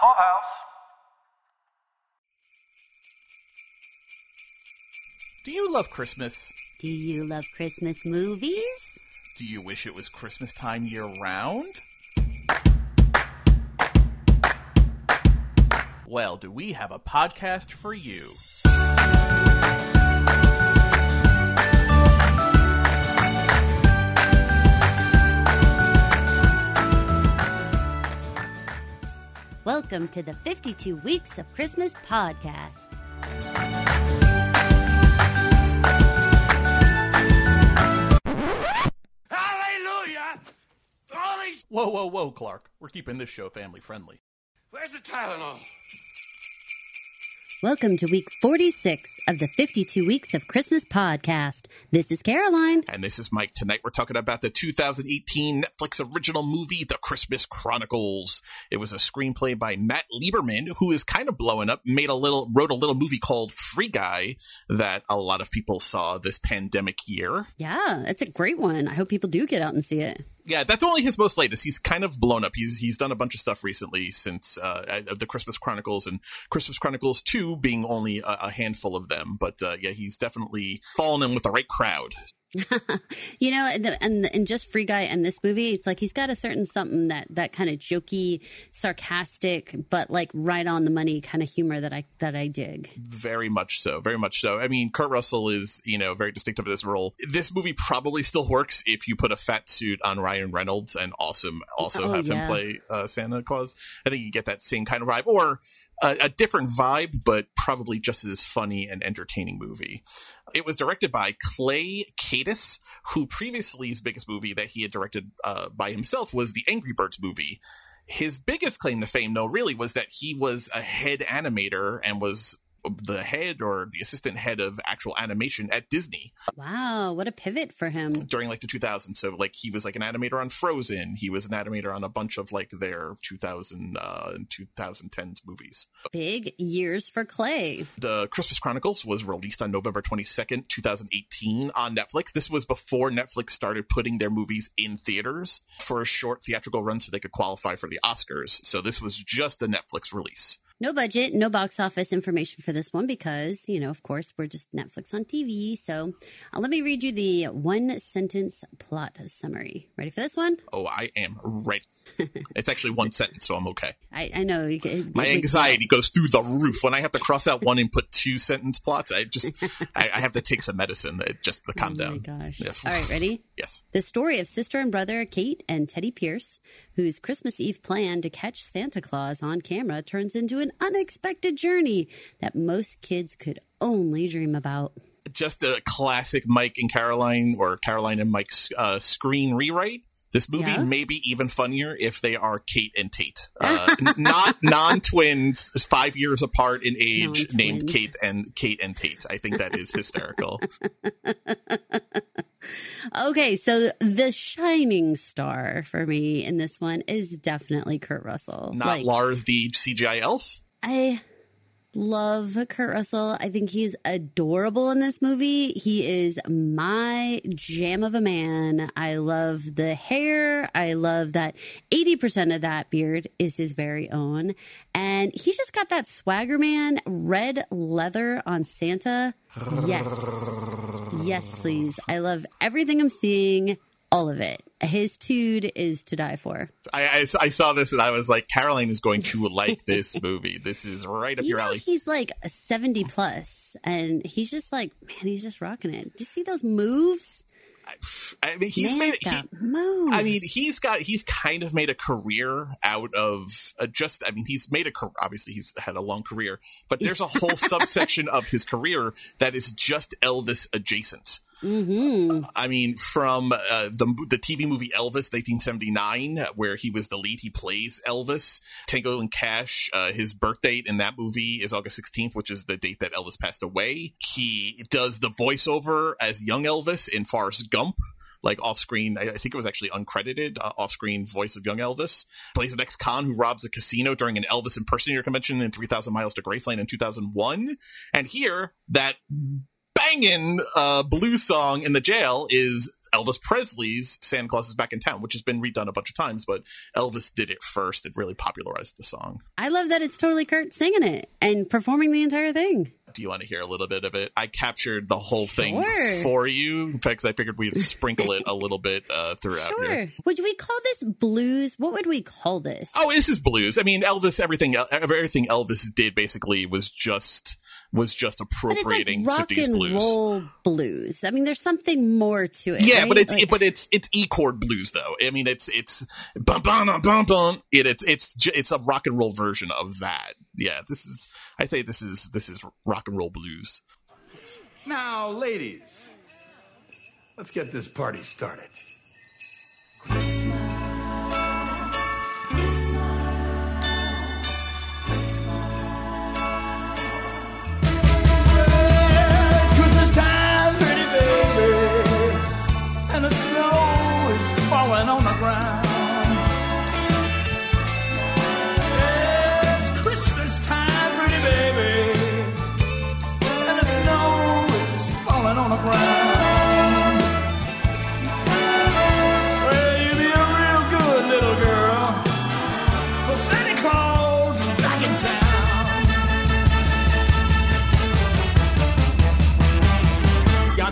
Clubhouse. Do you love Christmas? Do you love Christmas movies? Do you wish it was Christmas time year round? Well, do we have a podcast for you? Welcome to the 52 Weeks of Christmas podcast. Hallelujah! All these. Whoa, whoa, whoa, Clark. We're keeping this show family friendly. Where's the Tylenol? Welcome to week 46 of the 52 Weeks of Christmas podcast. This is Caroline. And this is Mike. Tonight we're talking about the 2018 Netflix original movie, The Christmas Chronicles. It was a screenplay by Matt Lieberman, who is kind of blowing up, made a little, wrote a little movie called Free Guy that a lot of people saw this pandemic year. Yeah, it's a great one. I hope people do get out and see it. Yeah, that's only his most latest. He's kind of blown up. He's he's done a bunch of stuff recently since uh, the Christmas Chronicles and Christmas Chronicles Two being only a, a handful of them. But uh, yeah, he's definitely fallen in with the right crowd. you know, and, and and just Free Guy and this movie, it's like he's got a certain something that that kind of jokey, sarcastic, but like right on the money kind of humor that I that I dig. Very much so, very much so. I mean, Kurt Russell is you know very distinctive in this role. This movie probably still works if you put a fat suit on Ryan Reynolds and awesome also Oh, have yeah. him play uh, Santa Claus. I think you get that same kind of vibe, or a, a different vibe, but probably just as funny and entertaining movie. It was directed by Clay Kaytis, who previously his biggest movie that he had directed uh, by himself was the Angry Birds movie. His biggest claim to fame, though, really was that he was a head animator and was the head or the assistant head of actual animation at Disney Wow, what a pivot for him. during like the 2000s. So like he was like an animator on Frozen. He was an animator on a bunch of like their 2000 uh, and 2010s movies. Big years for Clay. The Christmas Chronicles was released on November 22nd, 2018 on Netflix. This was before Netflix started putting their movies in theaters for a short theatrical run so they could qualify for the Oscars. So this was just a Netflix release. No budget, no box office information for this one because, you know, of course, we're just Netflix on TV. So uh, let me read you the one sentence plot summary. Ready for this one? Oh, I am ready. it's actually one sentence, so I'm okay. I, I know. it- it My makes- anxiety goes through the roof when I have to cross out one and put two sentence plots. I just, I, I have to take some medicine uh, just to calm Oh down. my gosh. Yeah. All right, ready? Yes. The story of sister and brother Kate and Teddy Pierce, whose Christmas Eve plan to catch Santa Claus on camera turns into an unexpected journey that most kids could only dream about. Just a classic Mike and Caroline or Caroline and Mike's uh, screen rewrite. This movie Yeah? may be even funnier if they are Kate and Tate, uh, not non-twins, five years apart in age, named. Kate and Kate and Tate. I think that is hysterical. Okay, so the shining star for me in this one is definitely Kurt Russell. Not Like, Lars, the CGI elf. I love Kurt Russell. I think he's adorable in this movie. He is my jam of a man. I love the hair. I love that 80% of that beard is his very own. And he's just got that swagger man, red leather on Santa. Yes. Yes, please. I love everything I'm seeing. All of it. His tude is to die for. I, I, I saw this and I was like, Caroline is going to like this movie. This is right up You your alley. he's like 70 plus and he's just like, man, he's just rocking it. Do you see those moves? I mean, he's Man's made. He, got moves. I mean, he's got. He's kind of made a career out of uh, just. I mean, he's made a. Obviously, he's had a long career, but there's a whole subsection of his career that is just Elvis adjacent. Hmm I mean, from uh, the the TV movie Elvis, 1979, where he was the lead, he plays Elvis. Tango and Cash, uh, his birth date in that movie is August 16th, which is the date that Elvis passed away. He does the voiceover as young Elvis in Forrest Gump. Like off screen, I I think it was actually uncredited uh, off screen voice of young Elvis. Plays an ex con who robs a casino during an Elvis impersonator convention in 3000 Miles to Graceland in 2001. And here, that banging uh, blues song in the jail is Elvis Presley's Santa Claus is Back in Town, which has been redone a bunch of times, but Elvis did it first and really popularized the song. I love that it's totally Kurt singing it and performing the entire thing. Do you want to hear a little bit of it? I captured the whole thing for you. In fact, I figured we'd sprinkle it a little bit uh, throughout Sure. here. Would we call this blues? What would we call this? Oh, this is blues. I mean, Elvis. Everything, everything Elvis did basically was just was just but it's like appropriating rock 50s and blues. roll blues. I mean, there's something more to it. Yeah, right? but it's Like- but it's it's E chord blues though. I mean, it's it's bum bum bum bum bum. It, it's it's it's a rock and roll version of that. Yeah, this is. I think this is this is rock and roll blues. Now, ladies, let's get this party started. Christmas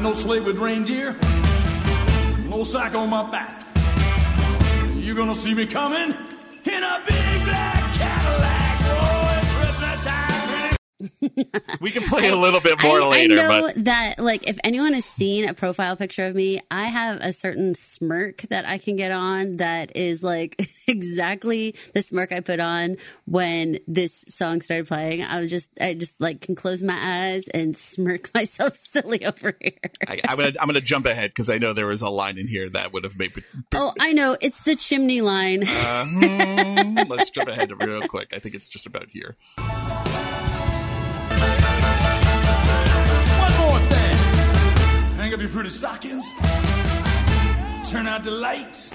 no sleigh with reindeer, no sack on my back. You gonna see me coming in a big black We can play a little bit more I, later, I know but that, like, if anyone has seen a profile picture of me, I have a certain smirk that I can get on that is like exactly the smirk I put on when this song started playing. I was just, I just like can close my eyes and smirk myself silly over here. I, I'm gonna I'm gonna jump ahead because I know there was a line in here that would have made. Oh, I know. It's the chimney line. Uh, let's jump ahead real quick. I think it's just about here. Hang up your pretty stockings. Turn out the lights.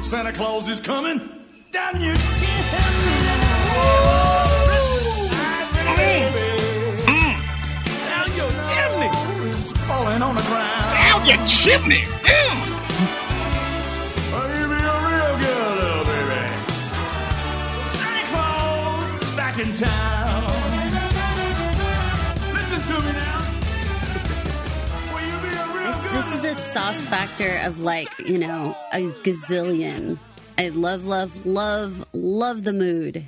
Santa Claus is coming down your chimney. Down your chimney. Is falling on the ground. Down your chimney. Oh, you be a real good little baby. Santa Claus back in town. Sauce factor of like, you know, a gazillion. I love, love, love, love the mood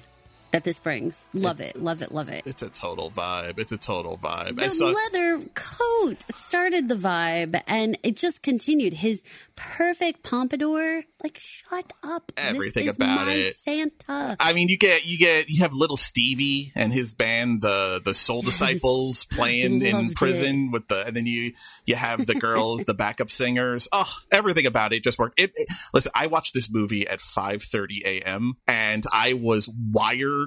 that this brings. Love it, love it, love it. It's a total vibe. It's a total vibe. The saw. leather coat started the vibe and it just continued. His perfect pompadour, like, shut up. Everything about it. Santa. I mean, you get you get you have little Stevie and his band, the the Soul Disciples, playing in prison with the, and then you you have the girls, the backup singers. Oh, everything about it just worked. It, it- listen, I watched this movie at five thirty a.m. and I was wired.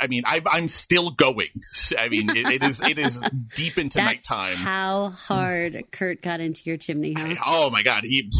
I mean, I, I'm still going. I mean, it, it is it is deep into That's nighttime. how hard Kurt got into your chimney, huh? Oh my god, he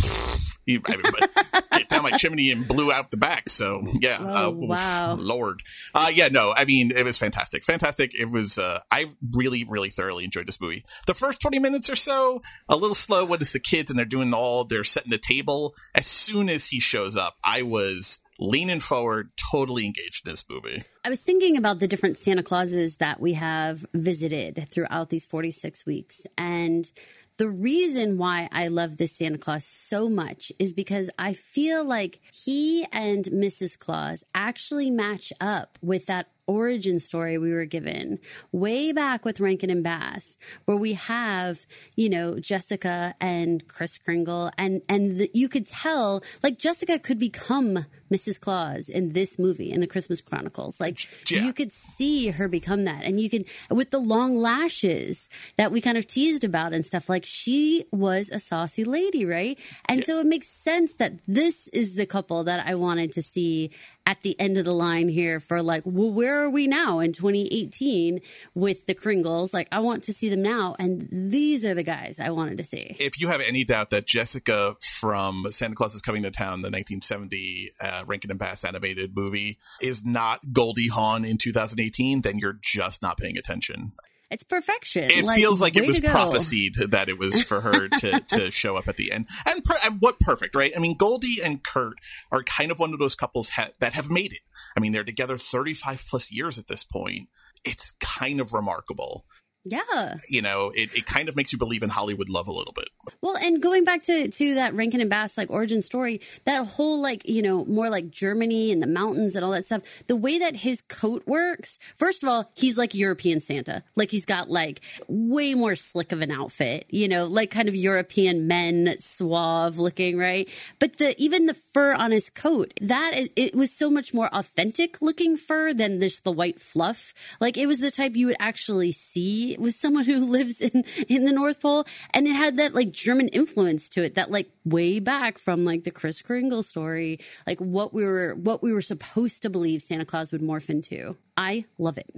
he I mean, down my chimney and blew out the back. So yeah, Oh, uh, oof, wow. Lord, uh, yeah, no, I mean it was fantastic, fantastic. It was. Uh, I really, really thoroughly enjoyed this movie. The first twenty minutes or so, a little slow when it's the kids and they're doing all they're setting the table. As soon as he shows up, I was leaning forward, totally engaged in this movie. I was thinking about the different Santa Clauses that we have visited throughout these 46 weeks. And the reason why I love this Santa Claus so much is because I feel like he and Mrs. Claus actually match up with that origin story we were given way back with Rankin and Bass, where we have, you know, Jessica and Kris Kringle, and and the, you could tell like Jessica could become Mrs. Claus in this movie in the Christmas Chronicles. Like Yeah. you could see her become that, and you can with the long lashes that we kind of teased about and stuff. Like she was a saucy lady, right? And so it makes sense that this is the couple that I wanted to see at the end of the line here for like, well, where are we now in 2018 with the Kringles? Like, I want to see them now, and these are the guys I wanted to see. if you have any doubt that Jessica from Santa Claus is Coming to Town, the 1970 uh, Uh, Rankin and Bass animated movie, is not Goldie Hawn in 2018, then you're just not paying attention. It's perfection. It Like, feels like it was prophesied that it was for her to, to show up at the end. And, per- and what perfect, right? I mean, Goldie and Kurt are kind of one of those couples ha- that have made it. I mean, they're together 35 plus years at this point. It's kind of remarkable. Yeah. You know, it, it kind of makes you believe in Hollywood love a little bit. Well, and going back to to that Rankin and Bass like origin story, that whole like you know more like Germany and the mountains and all that stuff. The way that his coat works, first of all, he's like European Santa. Like he's got like way more slick of an outfit, you know, like kind of European men, suave looking, right? But the even the fur on his coat, that is, it was so much more authentic looking fur than just the white fluff. Like it was the type you would actually see with someone who lives in in the North Pole, and it had that like German influence to it, that like way back from like the Kris Kringle story, like what we were what we were supposed to believe Santa Claus would morph into. I love it.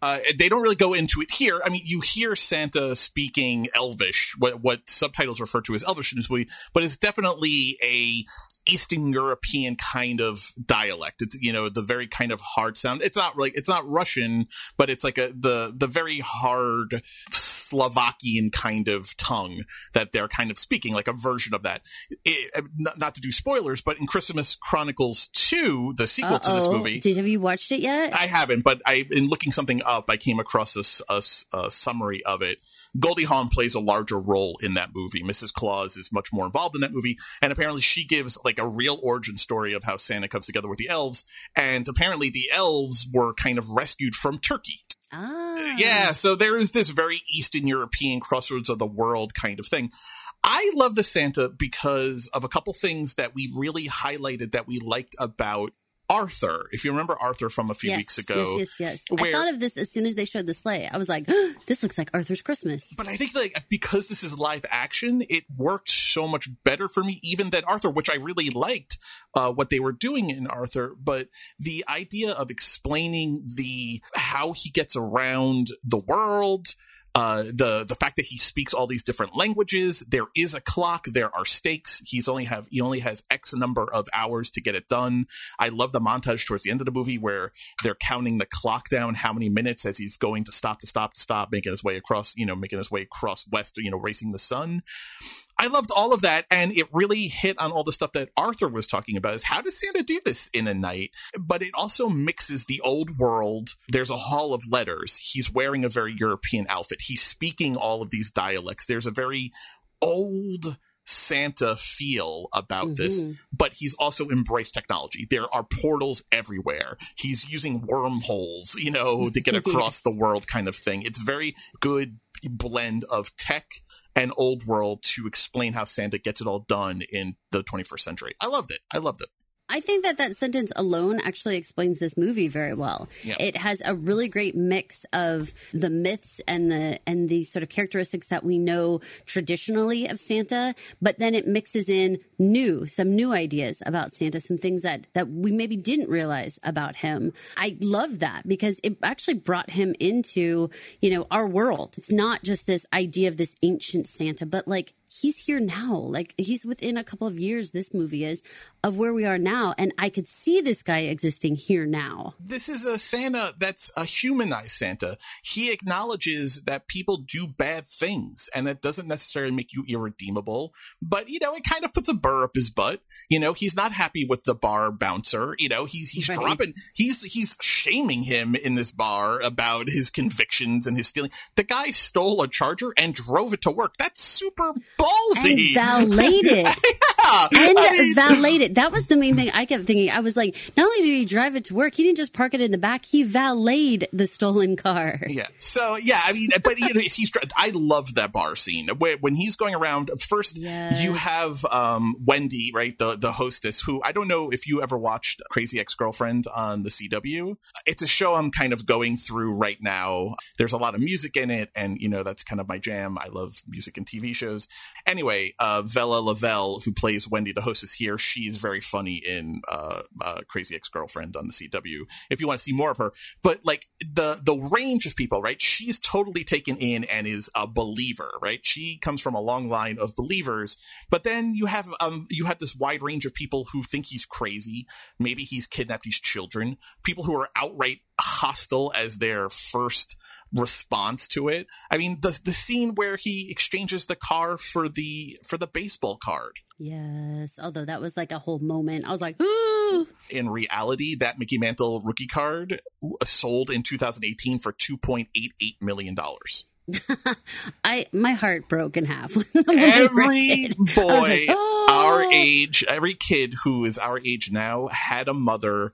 Uh, they don't really go into it here. I mean, you hear Santa speaking Elvish, what, what subtitles refer to as Elvish in this movie, but it's definitely a Eastern European kind of dialect. It's you know the very kind of hard sound. It's not like it's not Russian, but it's like a the the very hard Slovakian kind of tongue that they're kind of speaking, like a version of that. It, uh, not, not to do spoilers, but in Christmas Chronicles Two, the sequel to this movie, Did have you watched it yet? I haven't, but I in looking something up, I came across this a, a summary of it. Goldie Hawn plays a larger role in that movie. Mrs. Claus is much more involved in that movie, and apparently she gives like a real origin story of how Santa comes together with the elves. And apparently the elves were kind of rescued from Turkey. ah, Yeah, so there is this very Eastern European crossroads of the world kind of thing. I love the Santa because of a couple things that we really highlighted that we liked about Arthur. If you remember Arthur from a few yes, weeks ago, Yes, yes, yes. where- I thought of this as soon as they showed the sleigh. I was like, this looks like Arthur's Christmas. But I think like because this is live action, it worked so much better for me even than Arthur, which I really liked uh, what they were doing in Arthur. But the idea of explaining the how he gets around the world. Uh, the the fact that he speaks all these different languages, there is a clock, there are stakes. He's only have he only has X number of hours to get it done. I love the montage towards the end of the movie where they're counting the clock down how many minutes as he's going to stop to stop to stop, making his way across, you know, making his way across west, you know, racing the sun. I loved all of that, and it really hit on all the stuff that Arthur was talking about. Is how does Santa do this in a night? But it also mixes the old world. There's a hall of letters. He's wearing a very European outfit. He's speaking all of these dialects. There's a very old Santa feel about this, Mhm. but he's also embraced technology. There are portals everywhere. He's using wormholes, you know, to get across Yes. the world kind of thing. It's very good blend of tech and old world to explain how Santa gets it all done in the 21st century. I loved it. I loved it. I think that that sentence alone actually explains this movie very well. Yeah. It has a really great mix of the myths and the and the sort of characteristics that we know traditionally of Santa, but then it mixes in new some new ideas about Santa, some things that that we maybe didn't realize about him. I love that because it actually brought him into, you know, our world. It's not just this idea of this ancient Santa, but like he's here now. Like he's within a couple of years, this movie is, of where we are now. And I could see this guy existing here now. This is a Santa that's a humanized Santa. He acknowledges that people do bad things, and that doesn't necessarily make you irredeemable. But you know, it kind of puts a burr up his butt. You know, he's not happy with the bar bouncer. You know, he's he's Right. dropping, he's he's shaming him in this bar about his convictions and his stealing. The guy stole a charger and drove it to work. That's super ballsy. valeted it. And I mean- valeted. That was the main thing I kept thinking. I was like, not only did he drive it to work, he didn't just park it in the back, he valeted the stolen car. Yeah. So yeah, I mean, but you know, he's. I love that bar scene when he's going around. First, Yes. you have um, Wendy, right, the the hostess, who I don't know if you ever watched Crazy Ex Girlfriend on the CW. It's a show I'm kind of going through right now. There's a lot of music in it, and you know that's kind of my jam. I love music and TV shows. Anyway, uh, Vella Lovell, who plays Wendy, the hostess here, she's very funny in uh, uh, Crazy Ex Girlfriend on the CW. If you want to see more of her, but like the the range of people, right? She's totally taken in and is a believer, right? She comes from a long line of believers, but then you have um you have this wide range of people who think he's crazy. Maybe he's kidnapped these children. People who are outright hostile as their first response to it. I mean, the the scene where he exchanges the car for the for the baseball card. Yes. Although that was like a whole moment. I was like, ooh. In reality, that Mickey Mantle rookie card sold in 2018 for 2.88 million dollars. I my heart broke in half. every boy like, oh. our age, every kid who is our age now had a mother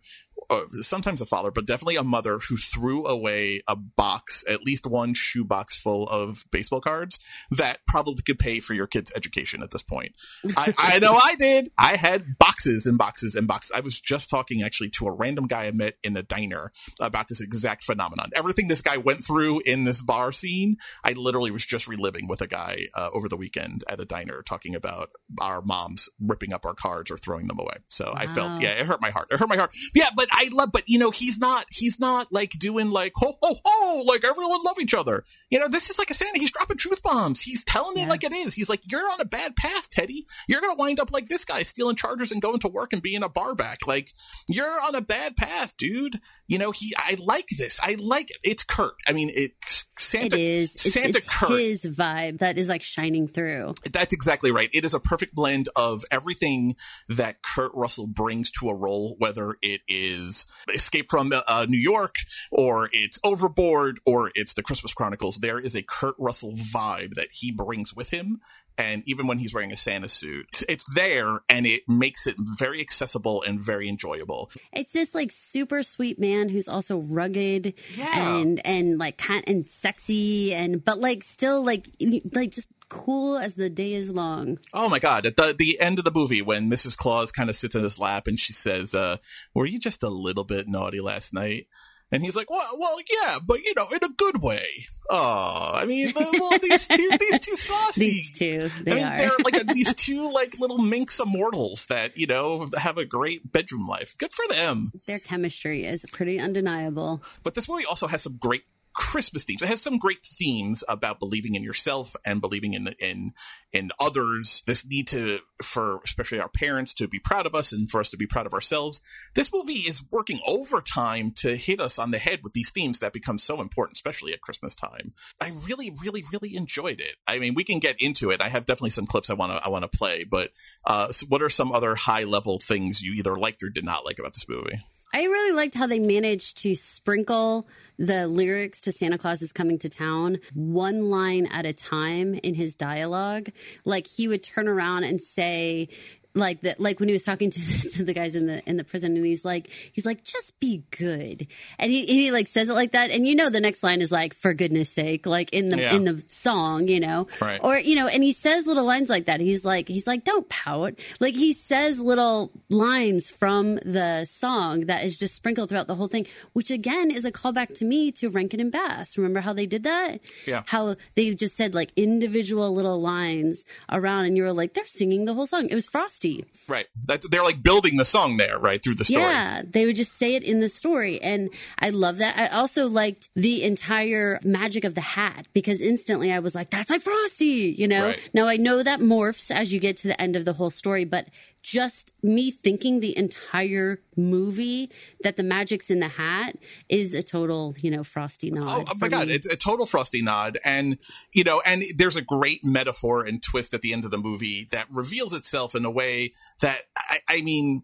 uh, sometimes a father, but definitely a mother who threw away a box, at least one shoebox full of baseball cards that probably could pay for your kid's education at this point. I, I know I did. I had boxes and boxes and boxes. I was just talking actually to a random guy I met in a diner about this exact phenomenon. Everything this guy went through in this bar scene, I literally was just reliving with a guy uh, over the weekend at a diner talking about our moms ripping up our cards or throwing them away. So wow. I felt, yeah, it hurt my heart. It hurt my heart. Yeah, but I love, but you know, he's not, he's not like doing like, ho, ho, ho, like everyone love each other. You know, this is like a Santa. He's dropping truth bombs. He's telling yeah. it like it is. He's like, you're on a bad path, Teddy. You're going to wind up like this guy stealing chargers and going to work and being a bar back. Like, you're on a bad path, dude. You know, he, I like this. I like it. It's Kurt. I mean, it, Santa, it is. Santa it's, Kurt. his vibe that is like shining through. That's exactly right. It is a perfect blend of everything that Kurt Russell brings to a role, whether it is Escape from uh, New York or it's Overboard or it's the Christmas Chronicles. There is a Kurt Russell vibe that he brings with him and even when he's wearing a Santa suit, it's there and it makes it very accessible and very enjoyable. It's this like super sweet man who's also rugged yeah. and and like kind and sexy and but like still like like just cool as the day is long. Oh my god! At the the end of the movie, when Mrs. Claus kind of sits in his lap and she says, uh, "Were you just a little bit naughty last night?" And he's like, well, well, yeah, but you know, in a good way. Oh, I mean, the, well, these two, these two saucy. These two, they I mean, are. They're like a, these two like little minx immortals that you know have a great bedroom life. Good for them. Their chemistry is pretty undeniable. But this movie also has some great Christmas themes. It has some great themes about believing in yourself and believing in in in others. This need to for especially our parents to be proud of us and for us to be proud of ourselves. This movie is working overtime to hit us on the head with these themes that become so important, especially at Christmas time. I really, really, really enjoyed it. I mean, we can get into it. I have definitely some clips I want to I want to play, but uh, so what are some other high level things you either liked or did not like about this movie? I really liked how they managed to sprinkle the lyrics to Santa Claus is coming to town one line at a time in his dialogue. Like he would turn around and say, like that like when he was talking to the, to the guys in the in the prison and he's like he's like just be good. And he, he like says it like that. And you know the next line is like for goodness sake like in the yeah. in the song you know? Right. or you know and he says little lines like that. He's like he's like don't pout. Like he says little lines from the song that is just sprinkled throughout the whole thing which again is a callback to me to Rankin and Bass. Remember how they did that? Yeah. How they just said like individual little lines around and you were like they're singing the whole song. It was Frosty Right. That, they're like building the song there, right, through the story. Yeah, they would just say it in the story. And I love that. I also liked the entire magic of the hat because instantly I was like, that's like Frosty, you know? Right. Now I know that morphs as you get to the end of the whole story, but just me thinking the entire movie that the magic's in the hat is a total, you know, frosty nod. Oh, oh my god, me. it's a total frosty nod, and you know, and there's a great metaphor and twist at the end of the movie that reveals itself in a way that I, I mean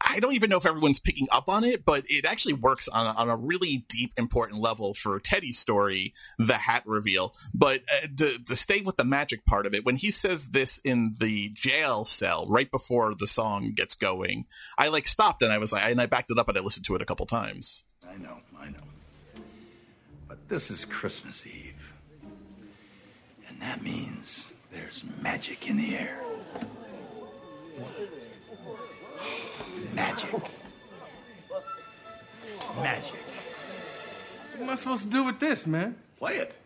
I don't even know if everyone's picking up on it, but it actually works on a, on a really deep, important level for Teddy's story, the hat reveal. But uh, to, to stay with the magic part of it, when he says this in the jail cell right before the song gets going, I like stopped and I was like, and I backed it up and I listened to it a couple times. I know, I know. But this is Christmas Eve. And that means there's magic in the air. Magic. Magic. What am I supposed to do with this, man? Play it.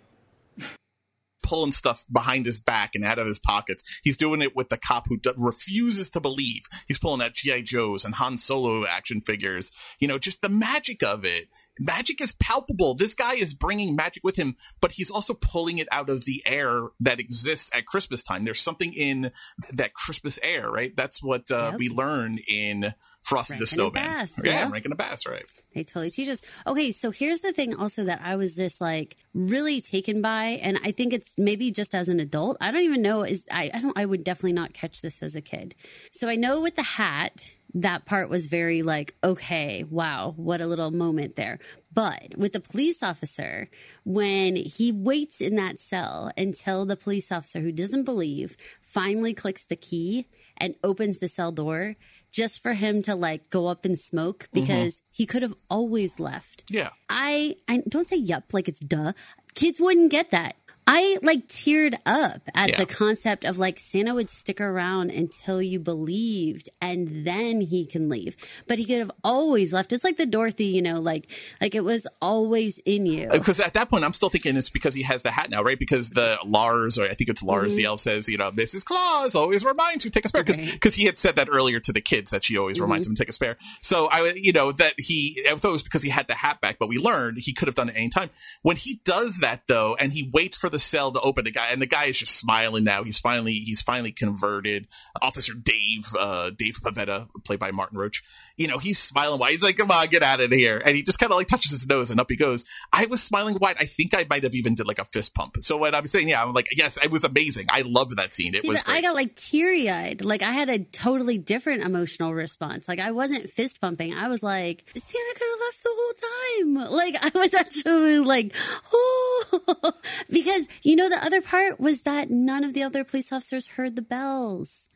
Pulling stuff behind his back and out of his pockets. He's doing it with the cop who d- refuses to believe. He's pulling out G.I. Joes and Han Solo action figures. You know, just the magic of it magic is palpable. This guy is bringing magic with him, but he's also pulling it out of the air that exists at Christmas time. There's something in that Christmas air, right? That's what uh, Yep. we learn in Frosty the Rankin Snowman. Bass, yeah, yeah. Rankin and Bass, right? They totally teach us. Okay, so here's the thing also that I was just like really taken by, and I think it's maybe just as an adult. I don't even know is I, I don't I would definitely not catch this as a kid. So I know with the hat, that part was very like, okay, wow, what a little moment there. But with the police officer, when he waits in that cell until the police officer who doesn't believe finally clicks the key and opens the cell door just for him to like go up and smoke mm-hmm. because he could have always left. Yeah. I I don't say yup like it's duh. Kids wouldn't get that. I like teared up at Yeah. the concept of like Santa would stick around until you believed and then he can leave. But he could have always left. It's like the Dorothy, you know, like like it was always in you. Uh, because at that point, I'm still thinking it's because he has the hat now, right? Because the Lars, or I think it's Lars, mm-hmm. the elf says, you know, Mrs. Claus always reminds you to take a spare. Because Right. he had said that earlier to the kids that she always mm-hmm. reminds him to take a spare. So I, you know, that he, I thought it was because he had the hat back, but we learned he could have done it any time. When he does that though, and he waits for the cell to open, the guy, and the guy is just smiling now. He's finally, he's finally converted. Officer Dave, uh, Dave Pavetta, played by Martin Roach, you know, he's smiling wide. He's like, come on, get out of here. And he just kind of like touches his nose and up he goes. I was smiling wide. I think I might have even did like a fist pump. So when I'm saying, yeah, I'm like, yes, it was amazing. I loved that scene. It See, was. I got like teary eyed. Like I had a totally different emotional response. Like I wasn't fist pumping. I was like, Santa could have left the whole time. Like I was actually like, oh, because you know the other part was that none of the other police officers heard the bells.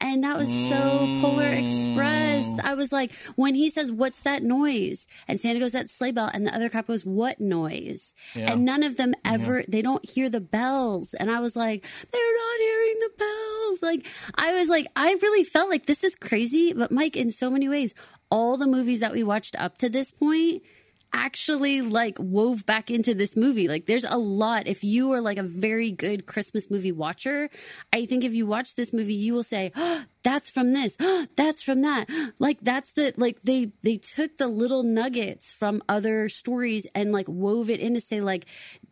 And that was so Polar Express. Mm. I was like, when he says, What's that noise? And Santa goes, That sleigh bell. And the other cop goes, What noise? And none of them ever, they don't hear the bells. And I was like, They're not hearing the bells. Like, I was like, I really felt like this is crazy. But Mike, in so many ways, all the movies that we watched up to this point, actually like wove back into this movie. Like there's a lot. If you are like a very good Christmas movie watcher, I think if you watch this movie, you will say, oh, that's from this. Oh, that's from that. Like that's the like they they took the little nuggets from other stories and like wove it in to say like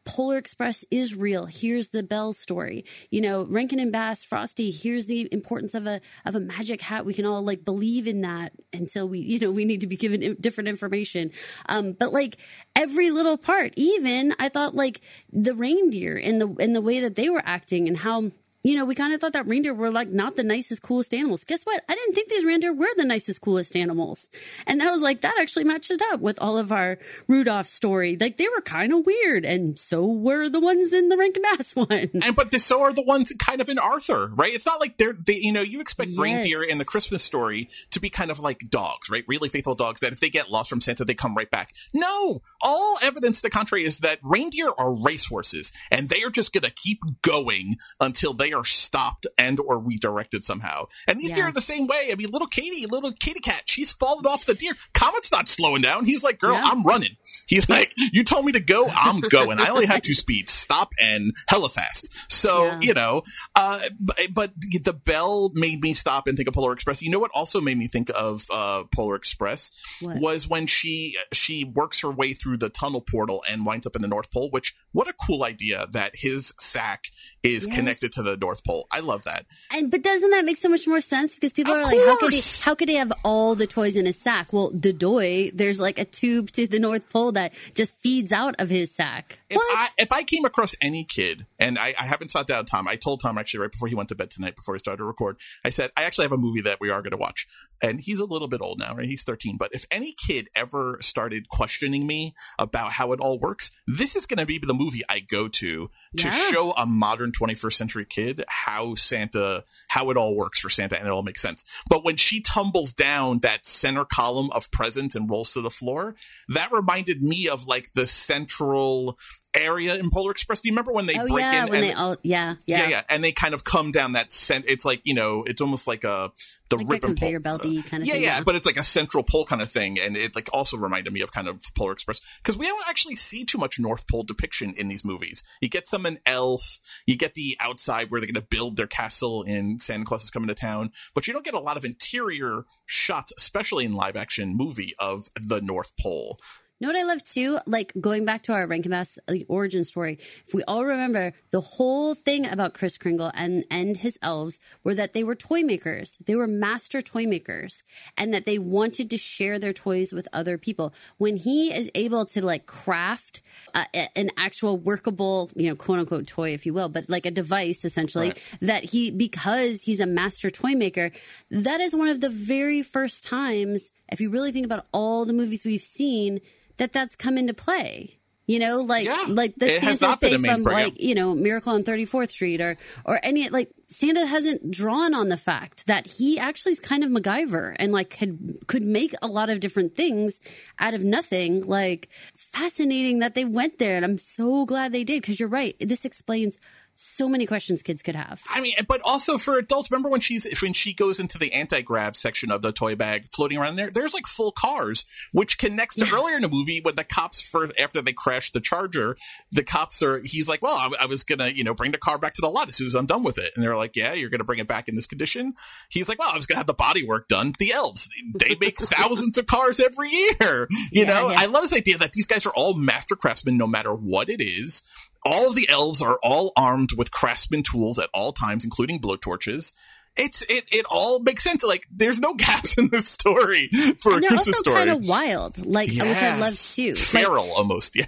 Polar Express is real. Here's the Bell story. You know, Rankin and Bass, Frosty. Here's the importance of a of a magic hat. We can all like believe in that until we, you know, we need to be given different information. Um, but like every little part, even I thought like the reindeer and the and the way that they were acting and how. You know, we kind of thought that reindeer were like not the nicest, coolest animals. Guess what? I didn't think these reindeer were the nicest, coolest animals. And that was like, that actually matched it up with all of our Rudolph story. Like they were kind of weird. And so were the ones in the Rankin Bass one. and but so are the ones kind of in Arthur, right? It's not like they're they, you know you expect Yes. reindeer in the Christmas story to be kind of like dogs, right? Really faithful dogs that if they get lost from Santa, they come right back. No, all evidence to the contrary is that reindeer are racehorses, and they are just going to keep going until they are stopped and or redirected somehow. And these Yeah. deer are the same way. I mean, little Katie, little kitty cat, she's fallen off the deer. Comet's not slowing down. He's like, girl, Yeah. I'm running. He's like, you told me to go, I'm going. I only have two speeds, stop and hella fast. So, Yeah. you know, uh, but, but the bell made me stop and think of Polar Express. You know what also made me think of uh, Polar Express What? was when she she works her way through the tunnel portal and winds up in the North Pole. Which what a cool idea that his sack is Yes. connected to the North Pole. I love that. And but doesn't that make so much more sense? Because people Of are like, how could he how could he have all the toys in his sack? Well, Dodoy, there's like a tube to the North Pole that just feeds out of his sack. If what? I if I came across any kid, and I, I haven't sat down Tom, I told Tom actually right before he went to bed tonight, before he started to record, I said I actually have a movie that we are going to watch, and he's a little bit old now, right? He's thirteen, but if any kid ever started questioning me about how it all works, this is going to be the movie I go to to Yeah. show a modern 21st century kid how Santa, how it all works for Santa, and it all makes sense. But when she tumbles down that center column of presents and rolls to the floor, that reminded me of like the central area in Polar Express. Do you remember when they oh break yeah, in when and they all yeah yeah. yeah, yeah, and they kind of come down that cent. It's like you know, it's almost like a the like and conveyor belty uh, kind of yeah, thing. yeah, but it's like a central pole kind of thing, and it like also reminded me of kind of Polar Express because we don't actually see too much North Pole depiction in these movies. You get some in Elf, you get the outside where they're going to build their castle in Santa Claus is coming to town, but you don't get a lot of interior shots, especially in live action movie of the North Pole. Know what I love too? Like going back to our Rankin Bass like, origin story. If we all remember, the whole thing about Kris Kringle and and his elves were that they were toy makers. They were master toy makers, and that they wanted to share their toys with other people. When he is able to like craft uh, an actual workable, you know, quote unquote toy, if you will, but like a device essentially Right. that he because he's a master toy maker. That is one of the very first times, if you really think about all the movies we've seen, that that's come into play. You know, like Yeah. like the Santa say from like you know Miracle on Thirty Fourth Street or or any like Santa hasn't drawn on the fact that he actually is kind of MacGyver and like could could make a lot of different things out of nothing. Like fascinating that they went there, and I'm so glad they did because you're right. This explains so many questions kids could have. I mean, but also for adults, remember when she's when she goes into the anti-grav section of the toy bag, floating around there? There's like full cars, which connects to earlier in the movie when the cops for after they crash the Charger, the cops are. He's like, "Well, I, I was gonna, you know, bring the car back to the lot as soon as I'm done with it," and they're like, "Yeah, you're gonna bring it back in this condition." He's like, "Well, I was gonna have the body work done." The elves, they make thousands of cars every year. You Yeah, know, yeah. I love this idea that these guys are all master craftsmen, no matter what it is all of the elves are all armed with craftsman tools at all times, including blowtorches. It's it it all makes sense. Like there's no gaps in this story for a And they're Christmas also story. kind of wild, like which I love Yes. too. Like, Feral almost, yeah.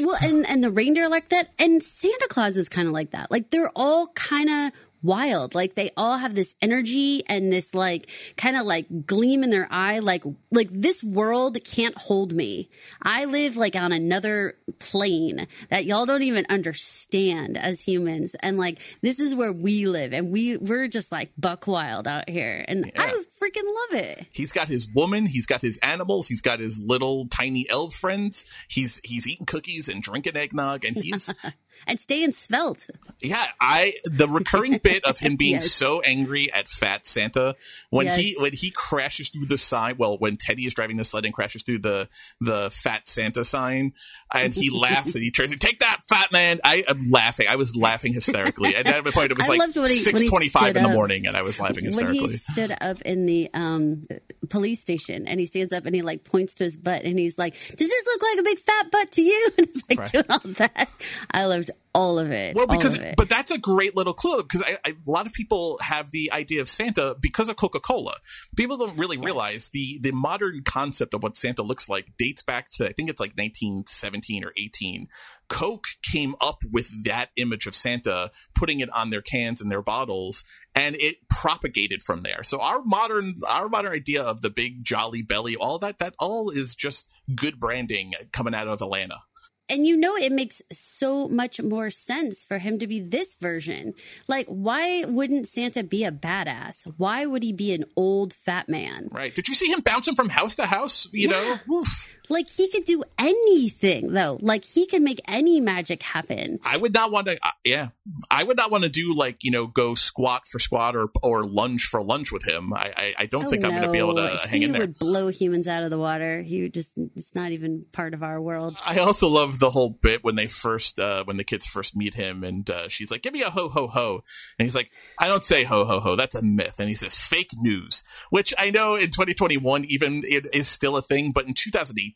well, and and the reindeer like that, and Santa Claus is kind of like that. Like they're all kind of wild. Like they all have this energy and this like kind of like gleam in their eye. Like like this world can't hold me. I live like on another plane that y'all don't even understand as humans. And like this is where we live, and we we're just like buck wild out here, and I freaking love it. He's got his woman, he's got his animals, he's got his little tiny elf friends. He's he's eating cookies and drinking eggnog, and he's And staying svelte. Yeah, I the recurring bit of him being Yes. so angry at Fat Santa when he when he crashes through the sign. Well, when Teddy is driving the sled and crashes through the the Fat Santa sign, and he laughs and he turns and take that fat man. I am laughing. I was laughing hysterically. And at that point, it was I like loved when he- when he six twenty five in the morning, and I was laughing hysterically. when he stood up in the um, police station and he stands up and he like points to his butt and he's like, "Does this look like a big fat butt to you?" And he's like Right. doing all that. I loved all of it. Well, because it. but that's a great little clue because I, I, a lot of people have the idea of Santa because of Coca Cola. People don't really realize the the modern concept of what Santa looks like dates back to I think it's like 1917 or 18. Coke came up with that image of Santa, putting it on their cans and their bottles. And it propagated from there. So our modern, our modern idea of the big jolly belly, all that, that all is just good branding coming out of Atlanta. And you know it makes so much more sense for him to be this version. Like, why wouldn't Santa be a badass? Why would he be an old fat man? Right. Did you see him bouncing from house to house? You know? Oof. Like he could do anything though. Like he can make any magic happen. I would not want to. Uh, yeah, I would not want to do like you know go squat for squat or or lunge for lunge with him. I I, I don't Oh, think I'm going to be able no. to hang he in there. He would blow humans out of the water. He would just, it's not even part of our world. I also love the whole bit when they first uh, when the kids first meet him and uh, she's like, "Give me a ho ho ho," and he's like, "I don't say ho ho ho. That's a myth." And he says, "Fake news," which I know in 2021 even it is still a thing, but in 2018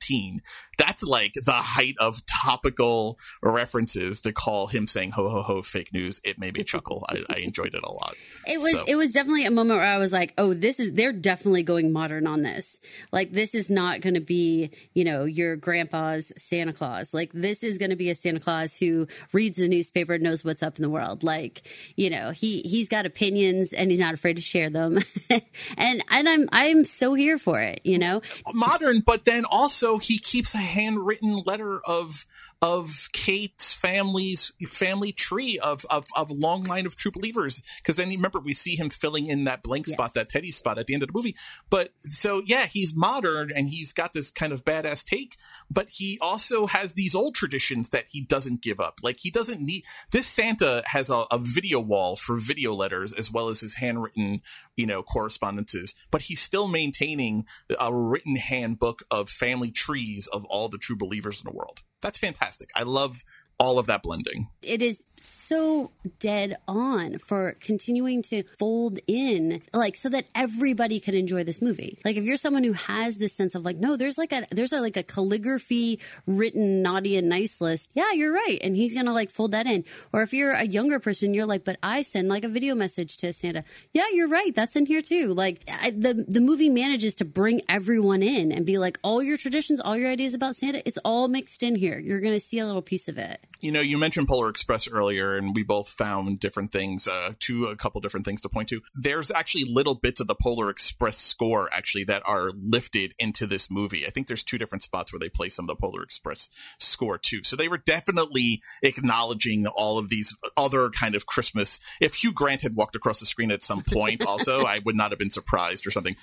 that's like the height of topical references to call him saying ho ho ho fake news. It made me chuckle. I, I enjoyed it a lot. It was So- it was definitely a moment where I was like, "Oh, this is they're definitely going modern on this. Like this is not going to be, you know, your grandpa's Santa Claus. Like this is going to be a Santa Claus who reads the newspaper and knows what's up in the world. Like, you know, he he's got opinions and he's not afraid to share them. and and I'm I'm so here for it, you know. modern, but then also he keeps a handwritten letter of of Kate's family's family tree of of of long line of true believers. Because then you remember we see him filling in that blank spot, that Teddy spot at the end of the movie. But so yeah, he's modern and he's got this kind of badass take, but he also has these old traditions that he doesn't give up. Like he doesn't need this Santa has a, a video wall for video letters as well as his handwritten, you know, correspondences, but he's still maintaining a written handbook of family trees of all the true believers in the world. That's fantastic. I love all of that blending. It is so dead on for continuing to fold in, like, so that everybody could enjoy this movie. Like, if you're someone who has this sense of like, no, there's like a there's a, like a calligraphy written naughty and nice list. Yeah, you're right, and he's gonna like fold that in. Or if you're a younger person, you're like, but I send like a video message to Santa. Yeah, you're right, that's in here too. Like, I, the the movie manages to bring everyone in and be like, all your traditions, all your ideas about Santa, it's all mixed in here. You're gonna see a little piece of it. You know, you mentioned Polar Express earlier, and we both found different things, uh, to a couple different things to point to. There's actually little bits of the Polar Express score actually that are lifted into this movie. I think there's two different spots where they play some of the Polar Express score too. So they were definitely acknowledging all of these other kind of Christmas. If Hugh Grant had walked across the screen at some point, also, I would not have been surprised or something.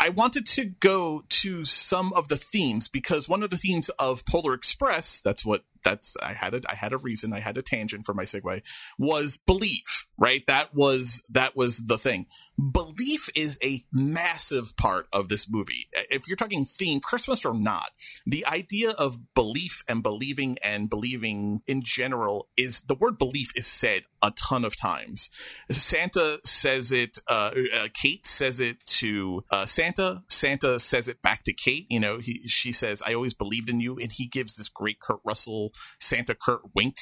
I wanted to go to some of the themes because one of the themes of Polar Express, that's what that's I had a I had a reason, I had a tangent for my segue, was belief, right? That was that was the thing. Belief is a massive part of this movie. If you're talking theme, Christmas or not, the idea of belief and believing and believing in general is the word belief is said a ton of times. Santa says it, uh, uh, Kate says it to uh, Santa. Santa says it back to Kate. You know, he, she says, I always believed in you. And he gives this great Kurt Russell Santa Kurt wink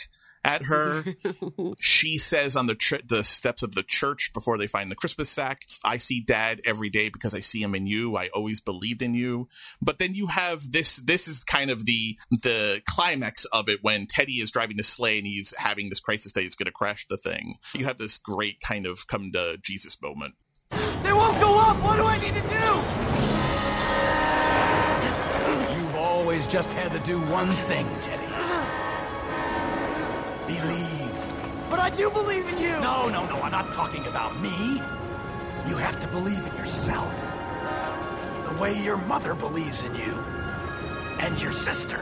at her. she says on the tri- the steps of the church before they find the Christmas sack, "I see Dad every day because I see him in you. I always believed in you." But then you have this. This is kind of the the climax of it when Teddy is driving the sleigh and he's having this crisis that he's going to crash the thing. You have this great kind of come to Jesus moment. They won't go up! What do I need to do? You've always just had to do one thing, Teddy. Believe. But I do believe in you! No, no, no, I'm not talking about me. You have to believe in yourself. The way your mother believes in you. And your sister.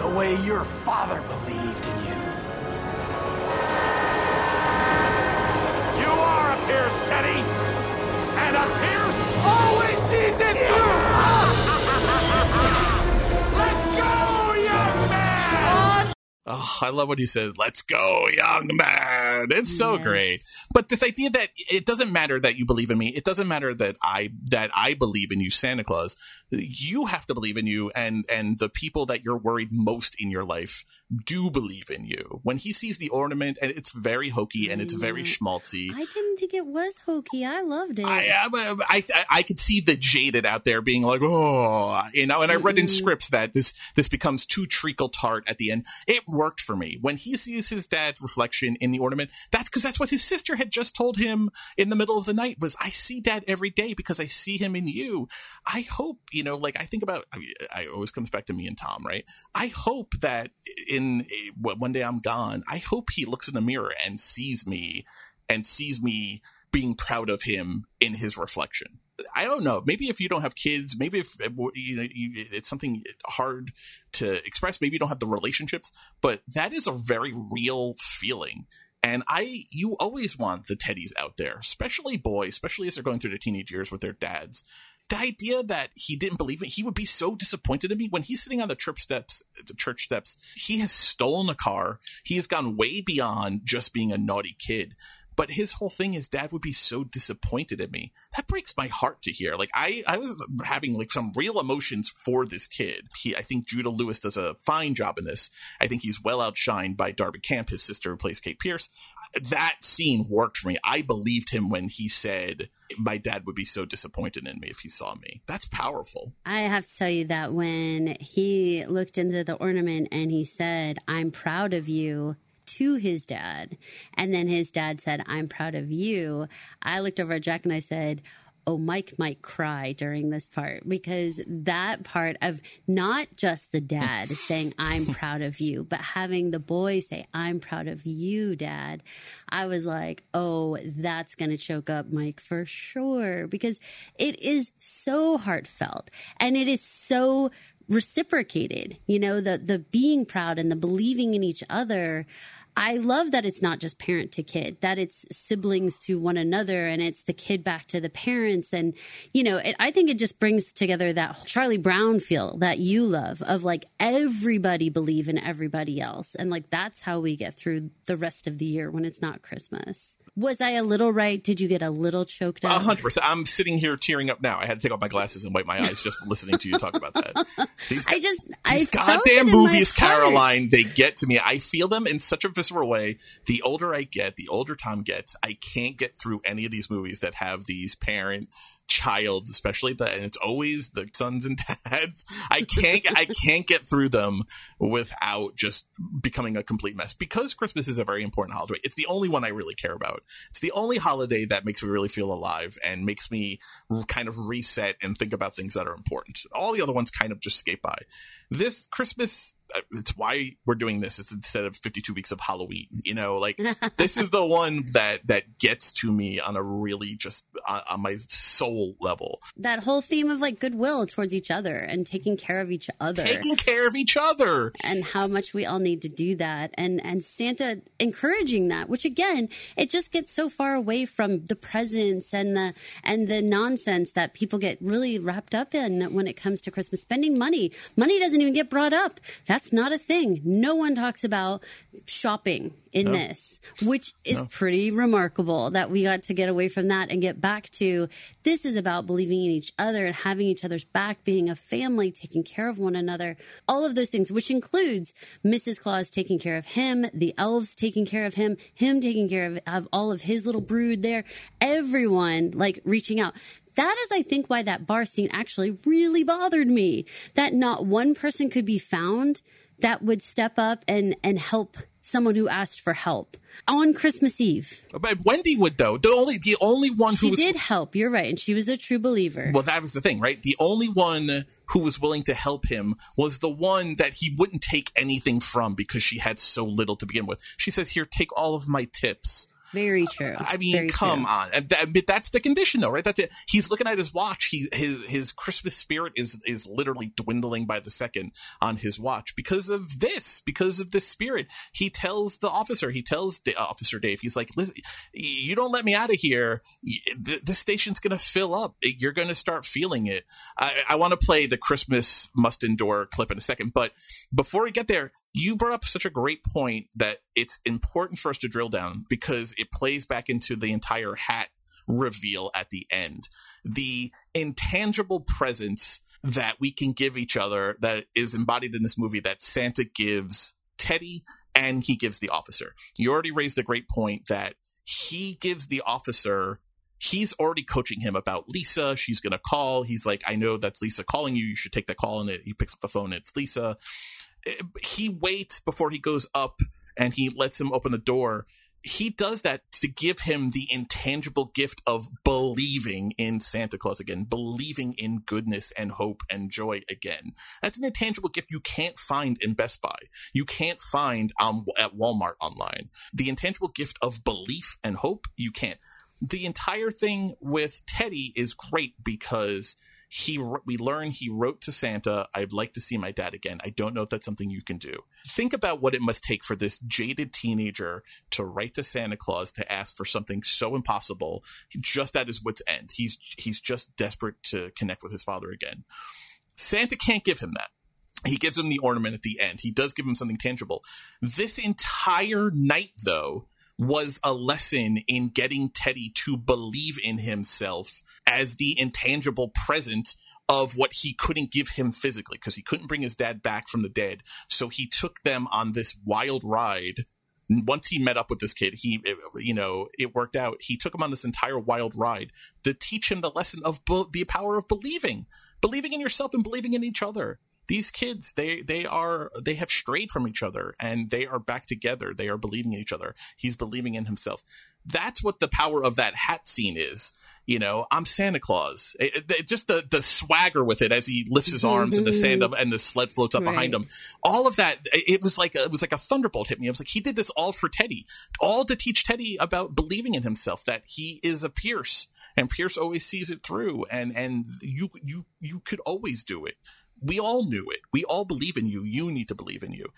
The way your father believed in you. You are a Pierce, Teddy! And a Pierce Always sees it through! Oh, I love what he says, "Let's go, young man." It's so Yes. great. But this idea that it doesn't matter that you believe in me, it doesn't matter that I that I believe in you, Santa Claus. You have to believe in you, and and the people that you're worried most in your life do believe in you. When he sees the ornament, and it's very hokey and it's very mm. schmaltzy. I didn't think it was hokey. I loved it. I, I, I, I could see the jaded out there being like, oh, you know, and I read in mm-hmm. scripts that this, this becomes too treacle tart at the end. It worked for me. When he sees his dad's reflection in the ornament, that's because that's what his sister had just told him in the middle of the night was, I see dad every day because I see him in you. I hope, you know, like I think about, I, I always comes back to me and Tom, right? I hope that in Eh, one day I'm gone, I hope he looks in the mirror and sees me and sees me being proud of him in his reflection. I don't know. Maybe if you don't have kids, maybe if eh, you know eh, it's something hard to express. Maybe you don't have the relationships, but that is a very real feeling. And I, you always want the teddies out there, especially boys, especially as they're going through the teenage years with their dads. The idea that he didn't believe it, he would be so disappointed in me when he's sitting on the church steps, the church steps. He has stolen a car. He has gone way beyond just being a naughty kid. But his whole thing is dad would be so disappointed in me. That breaks my heart to hear. Like I, I was having like some real emotions for this kid. He, I think Judah Lewis does a fine job in this. I think he's well outshined by Darby Camp, his sister who plays Kate Pierce. That scene worked for me. I believed him when he said, my dad would be so disappointed in me if he saw me. That's powerful. I have to tell you that when he looked into the ornament and he said, I'm proud of you to his dad, and then his dad said, I'm proud of you, I looked over at Jack and I said, Oh, Mike might cry during this part because that part of not just the dad saying, I'm proud of you, but having the boy say, I'm proud of you, dad. I was like, oh, that's going to choke up Mike for sure because it is so heartfelt and it is so reciprocated you know the the being proud and the believing in each other I love that it's not just parent to kid, that it's siblings to one another and it's the kid back to the parents. And, you know, it, I think it just brings together that Charlie Brown feel that you love of like everybody believe in everybody else. And like that's how we get through the rest of the year when it's not Christmas. Was I a little right? Did you get a little choked A up? hundred percent. I'm sitting here tearing up now. I had to take off my glasses and wipe my eyes just listening to you talk about that. These, I just, I these felt goddamn movies. Caroline, they get to me. I feel them in such a visceral way. The older I get, the older Tom gets. I can't get through any of these movies that have these parent child, especially the, and it's always the sons and dads. I can't, I can't get through them without just becoming a complete mess because Christmas is a very important holiday. It's the only one I really care about. It's the only holiday that makes me really feel alive and makes me kind of reset and think about things that are important. All the other ones kind of just skate by. This Christmas, uh, it's why we're doing this. It's instead of 52 weeks of Halloween, you know, like this is the one that, that gets to me on a really just on, on my soul level. That whole theme of like goodwill towards each other and taking care of each other. Taking care of each other. and how much we all need to do that and and Santa encouraging that which again it just gets so far away from the presents and the and the nonsense that people get really wrapped up in when it comes to Christmas spending money money doesn't even get brought up that's not a thing no one talks about shopping in this which is pretty remarkable that we got to get away from that and get back to this is about believing in each other and having each other's back being a family taking care of one another all of those things which includes mrs claus taking care of him the elves taking care of him him taking care of, of all of his little brood there everyone like reaching out that is, I think, why that bar scene actually really bothered me. That not one person could be found that would step up and, and help someone who asked for help on Christmas Eve. But Wendy would though. The only the only one who She was did help. You're right. And she was a true believer. Well, that was the thing, right? The only one who was willing to help him was the one that he wouldn't take anything from because she had so little to begin with. She says, "Here, take all of my tips." Very true. I mean, Very come true. on. That- but that's the condition, though, right? That's it. He's looking at his watch. He his his Christmas spirit is is literally dwindling by the second on his watch because of this. Because of this spirit, he tells the officer. He tells Da- uh, Officer Dave. He's like, "Listen, you don't let me out of here. y- th- This station's gonna fill up. You're gonna start feeling it." I, I want to play the Christmas must endure clip in a second, but before we get there, you brought up such a great point that it's important for us to drill down because it plays back into the entire hat reveal at the end. The intangible presence that we can give each other that is embodied in this movie that Santa gives Teddy and he gives the officer. You already raised a great point that he gives the officer he's already coaching him about Lisa. She's going to call. He's like, I know that's Lisa calling you. You should take that call. And he picks up the phone. It's Lisa. He waits before he goes up and he lets him open the door. He does that to give him the intangible gift of believing in Santa Claus again, believing in goodness and hope and joy again. That's an intangible gift you can't find in Best Buy. You can't find um, at Walmart online. The intangible gift of belief and hope, you can't the entire thing with Teddy is great because he we learn he wrote to Santa, "I'd like to see my dad again." I don't know if that's something you can do. Think about what it must take for this jaded teenager to write to Santa Claus to ask for something so impossible, just at his wits' end. He's he's just desperate to connect with his father again. Santa can't give him that. He gives him the ornament at the end. He does give him something tangible. This entire night, though, was a lesson in getting Teddy to believe in himself as the intangible present of what he couldn't give him physically because he couldn't bring his dad back from the dead. So he took them on this wild ride. Once he met up with this kid, he, eh, you know, it worked out. He took him on this entire wild ride to teach him the lesson of be- the power of believing, believing in yourself and believing in each other these kids they they are they have strayed from each other and they are back together. They are believing in each other. He's believing in himself. That's what the power of that hat scene is. You know i'm santa claus. It, it- just the the swagger with it as he lifts his arms and the sand up and the sled floats up behind him. All of that it it was like a, it was like a thunderbolt hit me. I was like he did this all for teddy. All to teach teddy about believing in himself that he is a pierce and pierce always sees it through and and you you you could always do it we all knew it. We all believe in you. You need to believe in you.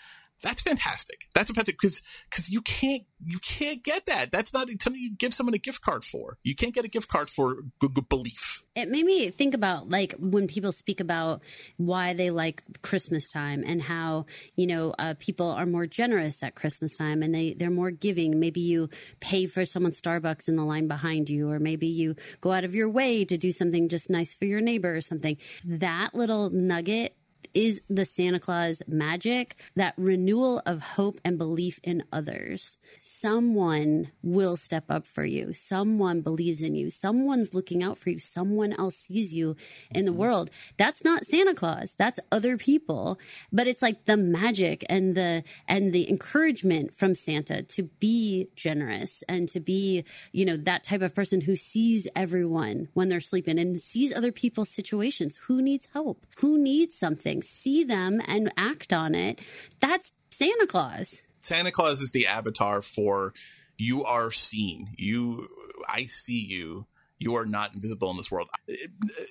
That's fantastic. That's fantastic because because you can't you can't get that. That's not something you give someone a gift card for. You can't get a gift card for good, belief. It made me think about like when people speak about why they like Christmas time and how you know uh, people are more generous at Christmas time and they they're more giving. Maybe you pay for someone's Starbucks in the line behind you, or maybe you go out of your way to do something just nice for your neighbor or something. That little nugget is the Santa Claus magic, that renewal of hope and belief in others. Someone will step up for you. Someone believes in you. Someone's looking out for you. Someone else sees you in the mm-hmm. world. That's not Santa Claus. That's other people. But it's like the magic and the and the encouragement from Santa to be generous and to be, you know, that type of person who sees everyone when they're sleeping and sees other people's situations. Who needs help? Who needs something? See them and act on it. That's Santa Claus. Santa Claus is the avatar for you are seen. You, I see you. You are not invisible in this world.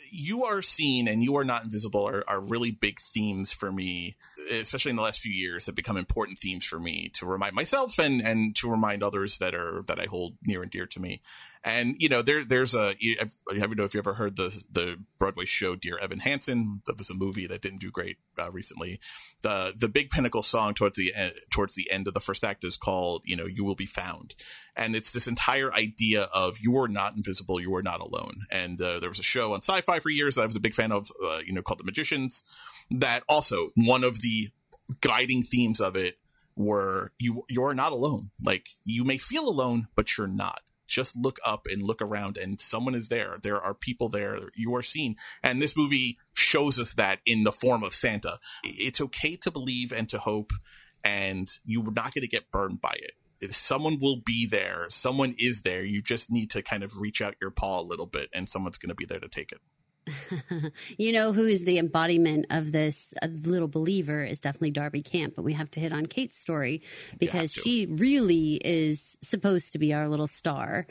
You are seen and you are not invisible are, are really big themes for me, especially in the last few years, have become important themes for me to remind myself and, and to remind others that are, that I hold near and dear to me. And you know, there there's a I don't know if you ever heard the the Broadway show Dear Evan Hansen. That was a movie that didn't do great uh, recently. The the big pinnacle song towards the end, towards the end of the first act is called you know You Will Be Found, and it's this entire idea of you are not invisible, you are not alone. And uh, there was a show on Sci-Fi for years that I was a big fan of, uh, you know, called The Magicians. That also one of the guiding themes of it were you you're not alone. Like you may feel alone, but you're not just look up and look around and someone is there. There are people there you are seen and this movie shows us that in the form of santa. It's okay to believe and to hope and you're not going to get burned by it. If someone will be there someone is there you just need to kind of reach out your paw a little bit and someone's going to be there to take it you know who is the embodiment of this little believer is definitely Darby Camp, but we have to hit on Kate's story because she really is supposed to be our little star.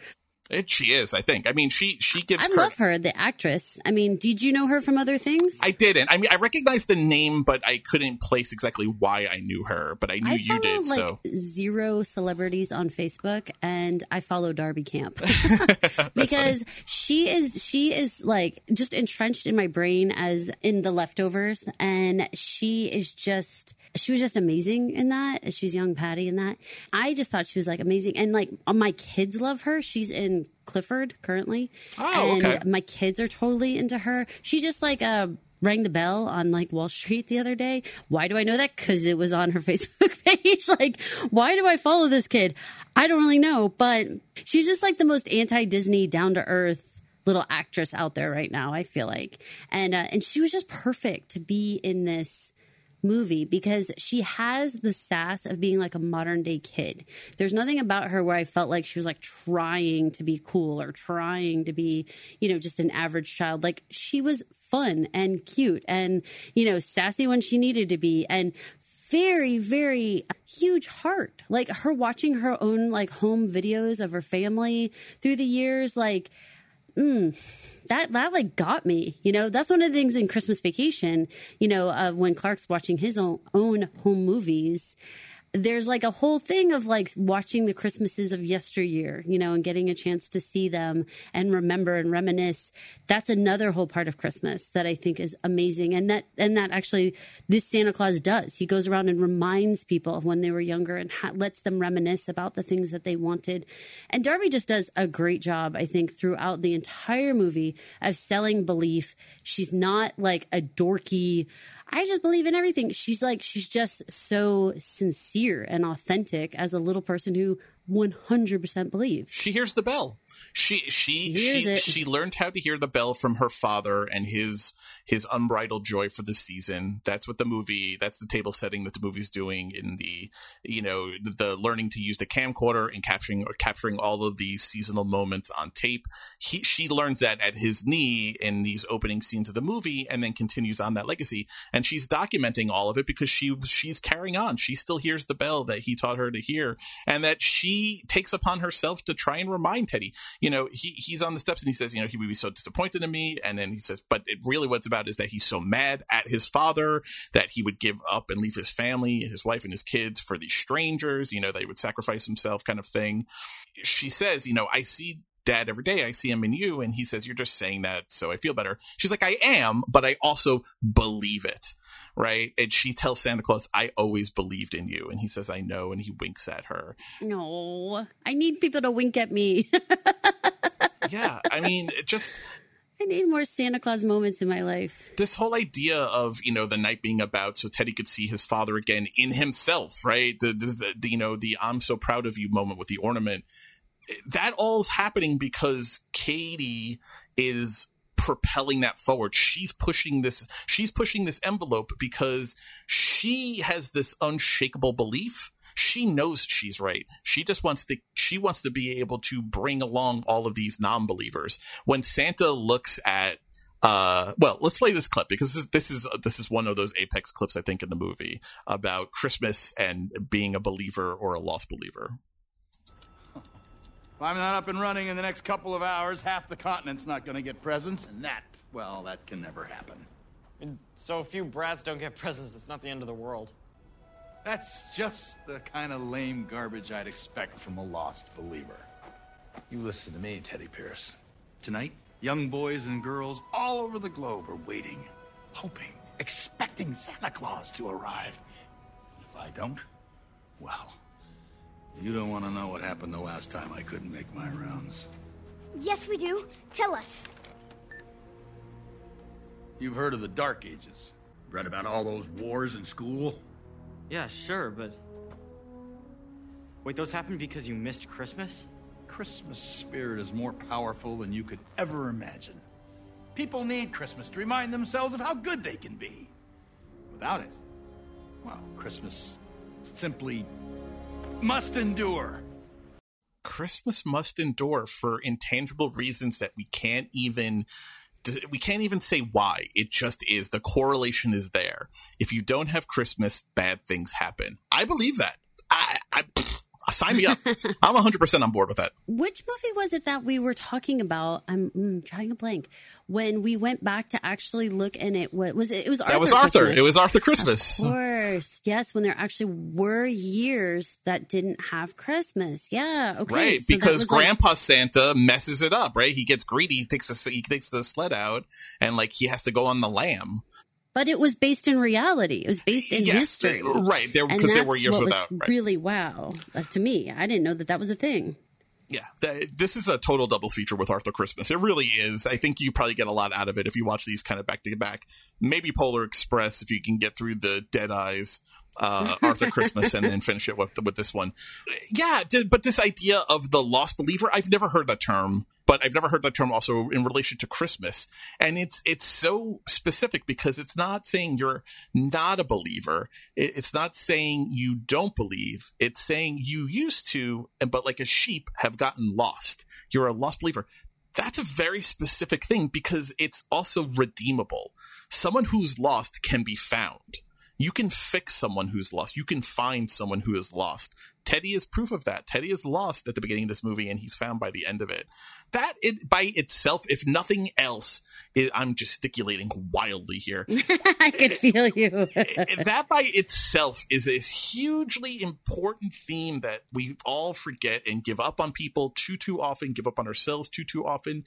It, she is, I think. I mean, she she gives. I her, love her, the actress. I mean, did you know her from other things? I didn't. I mean, I recognized the name, but I couldn't place exactly why I knew her. But I knew I you did. like so zero celebrities on Facebook, and I follow Darby Camp because she is she is like just entrenched in my brain as in the leftovers, and she is just she was just amazing in that. She's young Patty in that. I just thought she was like amazing, and like my kids love her. She's in Clifford currently. Oh, and okay. my kids are totally into her. She just like uh rang the bell on like Wall Street the other day. Why do I know that? Because it was on her Facebook page. like, why do I follow this kid? I don't really know, but she's just like the most anti Disney, down to earth little actress out there right now. I feel like, and uh, and she was just perfect to be in this movie because she has the sass of being like a modern day kid. There's nothing about her where I felt like she was like trying to be cool or trying to be, you know, just an average child. Like she was fun and cute and, you know, sassy when she needed to be and very, very huge heart. Like her watching her own like home videos of her family through the years, like, mm, that that like got me. You know, that's one of the things in Christmas Vacation. You know, uh, when Clark's watching his own own home movies. There's like a whole thing of like watching the Christmases of yesteryear, you know, and getting a chance to see them and remember and reminisce. That's another whole part of Christmas that I think is amazing. And that, and that actually this Santa Claus does. He goes around and reminds people of when they were younger and ha- lets them reminisce about the things that they wanted. And Darby just does a great job, I think, throughout the entire movie of selling belief. She's not like a dorky, I just believe in everything. She's like, she's just so sincere and authentic as a little person who 100% believes. She hears the bell. She she She she, she learned how to hear the bell from her father and his his unbridled joy for the season. That's what the movie. That's the table setting that the movie's doing in the you know the learning to use the camcorder and capturing or capturing all of these seasonal moments on tape. He she learns that at his knee in these opening scenes of the movie, and then continues on that legacy. And she's documenting all of it because she she's carrying on. She still hears the bell that he taught her to hear, and that she takes upon herself to try and remind Teddy. You know, he he's on the steps and he says, you know, he would be so disappointed in me, and then he says, but it really what's about about is that he's so mad at his father that he would give up and leave his family, his wife and his kids for these strangers, you know, that he would sacrifice himself kind of thing. She says, you know, I see dad every day. I see him in you. And he says, You're just saying that so I feel better. She's like, I am, but I also believe it. Right. And she tells Santa Claus, I always believed in you. And he says, I know. And he winks at her. No, I need people to wink at me. yeah. I mean, it just. I need more Santa Claus moments in my life. This whole idea of you know the night being about so Teddy could see his father again in himself, right? The, the, the you know the I'm so proud of you moment with the ornament that all's happening because Katie is propelling that forward. She's pushing this she's pushing this envelope because she has this unshakable belief. She knows she's right. She just wants to she wants to be able to bring along all of these non-believers. When Santa looks at uh, well, let's play this clip because this is, this is this is one of those apex clips I think in the movie about Christmas and being a believer or a lost believer. If I'm not up and running in the next couple of hours, half the continent's not gonna get presents, and that, well, that can never happen. And so a few brats don't get presents, it's not the end of the world. That's just the kind of lame garbage I'd expect from a lost believer. You listen to me, Teddy Pierce. Tonight, young boys and girls all over the globe are waiting, hoping, expecting Santa Claus to arrive. And if I don't, well, you don't want to know what happened the last time I couldn't make my rounds. Yes, we do. Tell us. You've heard of the Dark Ages. Read about all those wars in school? Yeah, sure, but. Wait, those happened because you missed Christmas? Christmas spirit is more powerful than you could ever imagine. People need Christmas to remind themselves of how good they can be. Without it, well, Christmas simply must endure. Christmas must endure for intangible reasons that we can't even we can't even say why. It just is. The correlation is there. If you don't have Christmas, bad things happen. I believe that. I, I sign me up. I'm 100% on board with that. Which movie was it that we were talking about? I'm mm, trying to blank. When we went back to actually look and it what was it? It was Arthur. That was Arthur. Christmas. It was Arthur Christmas. Of course. Yes, when there actually were years that didn't have Christmas. Yeah. Okay. Right, So because was like- Grandpa Santa messes it up, right? He gets greedy, he takes the he takes the sled out and like he has to go on the lam. But it was based in reality. It was based in Yes, history. right, there- And because there were that's years what without, Was right. Really wow. Uh, to me, I didn't know that that was a thing. Yeah, th- this is a total double feature with Arthur Christmas. It really is. I think you probably get a lot out of it if you watch these kind of back to back. Maybe Polar Express if you can get through the Dead Eyes, uh, Arthur Christmas, and then finish it with with this one. Yeah, but this idea of the lost believer, I've never heard that term. But I've never heard that term also in relation to Christmas, and it's it's so specific because it's not saying you're not a believer. It's not saying you don't believe. It's saying you used to, but like a sheep have gotten lost. You're a lost believer. That's a very specific thing because it's also redeemable. Someone who's lost can be found. You can fix someone who's lost. You can find someone who is lost. Teddy is proof of that. Teddy is lost at the beginning of this movie and he's found by the end of it. That it by itself, if nothing else, it, I'm gesticulating wildly here. I can feel you. that by itself is a hugely important theme that we all forget and give up on people too too often, give up on ourselves too too often.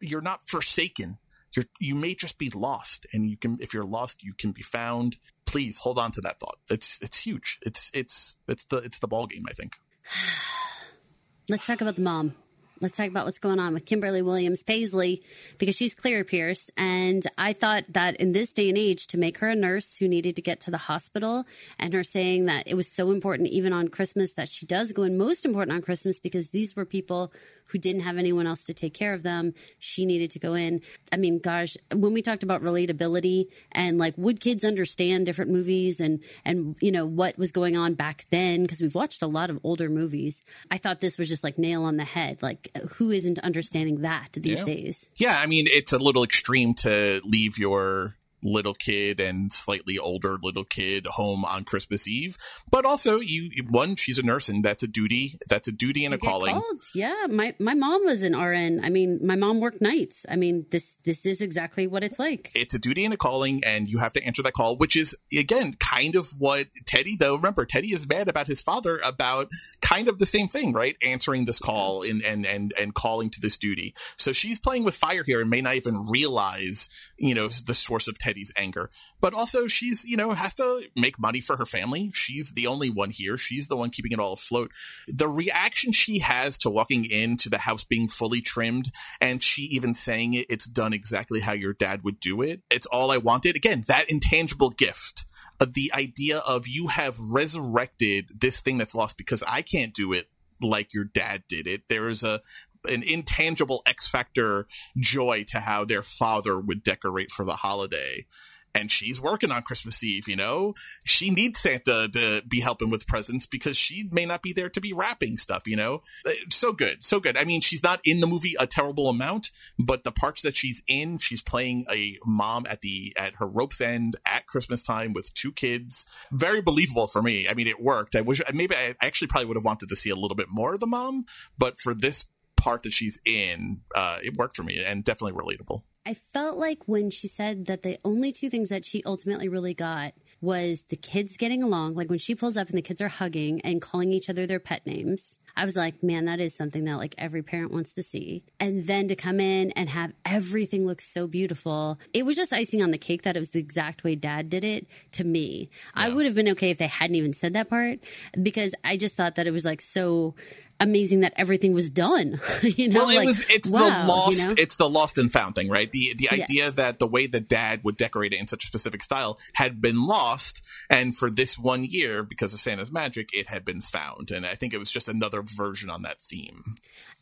You're not forsaken. You're you may just be lost, and you can if you're lost, you can be found. Please hold on to that thought. It's it's huge. It's it's it's the it's the ball game. I think. Let's talk about the mom. Let's talk about what's going on with Kimberly Williams Paisley because she's Claire Pierce. And I thought that in this day and age, to make her a nurse who needed to get to the hospital and her saying that it was so important, even on Christmas, that she does go in most important on Christmas because these were people who didn't have anyone else to take care of them. She needed to go in. I mean, gosh, when we talked about relatability and like, would kids understand different movies and, and, you know, what was going on back then? Because we've watched a lot of older movies. I thought this was just like nail on the head. Like, who isn't understanding that these Yeah. days? Yeah, I mean, it's a little extreme to leave your little kid and slightly older little kid home on Christmas Eve. But also, you one, she's a nurse, and that's a duty. That's a duty and You a calling. called. Yeah, my my mom was an RN. I mean, my mom worked nights. I mean, this this is exactly what it's like. It's a duty and a calling, and you have to answer that call, which is again kind of what Teddy. Though remember, Teddy is mad about his father about kind of the same thing, right? Answering this call and and and and calling to this duty. So she's playing with fire here and may not even realize, you know, the source of Teddy's anger. But also, she's you know has to make money for her family. She's the only one here. She's the one keeping it all afloat. The reaction she has to walking into the house being fully trimmed, and she even saying it, it's done exactly how your dad would do it. It's all I wanted. Again, that intangible gift. Of the idea of you have resurrected this thing that's lost because I can't do it like your dad did it. There is a an intangible X factor joy to how their father would decorate for the holiday. And she's working on Christmas Eve, you know? She needs Santa to be helping with presents because she may not be there to be wrapping stuff, you know? Uh, So good. So good. I mean, she's not in the movie a terrible amount, but the parts that she's in, she's playing a mom at the at her rope's end at Christmas time with two kids. Very believable for me. I mean, it worked. I wish maybe I actually probably would have wanted to see a little bit more of the mom, but for this part that she's in, uh, it worked for me and definitely relatable. I felt like when she said that the only two things that she ultimately really got was the kids getting along. Like when she pulls up and the kids are hugging and calling each other their pet names. I was like, man, that is something that like every parent wants to see. And then to come in and have everything look so beautiful. It was just icing on the cake that it was the exact way dad did it to me. I would have been okay if they hadn't even said that part because I just thought that it was like so amazing that everything was done. you know, well, it like, was it's wow, the lost you know? it's the lost and found thing, right? The the idea Yes. that the way that dad would decorate it in such a specific style had been lost, and for this one year, because of Santa's magic, it had been found. And I think it was just another version on that theme.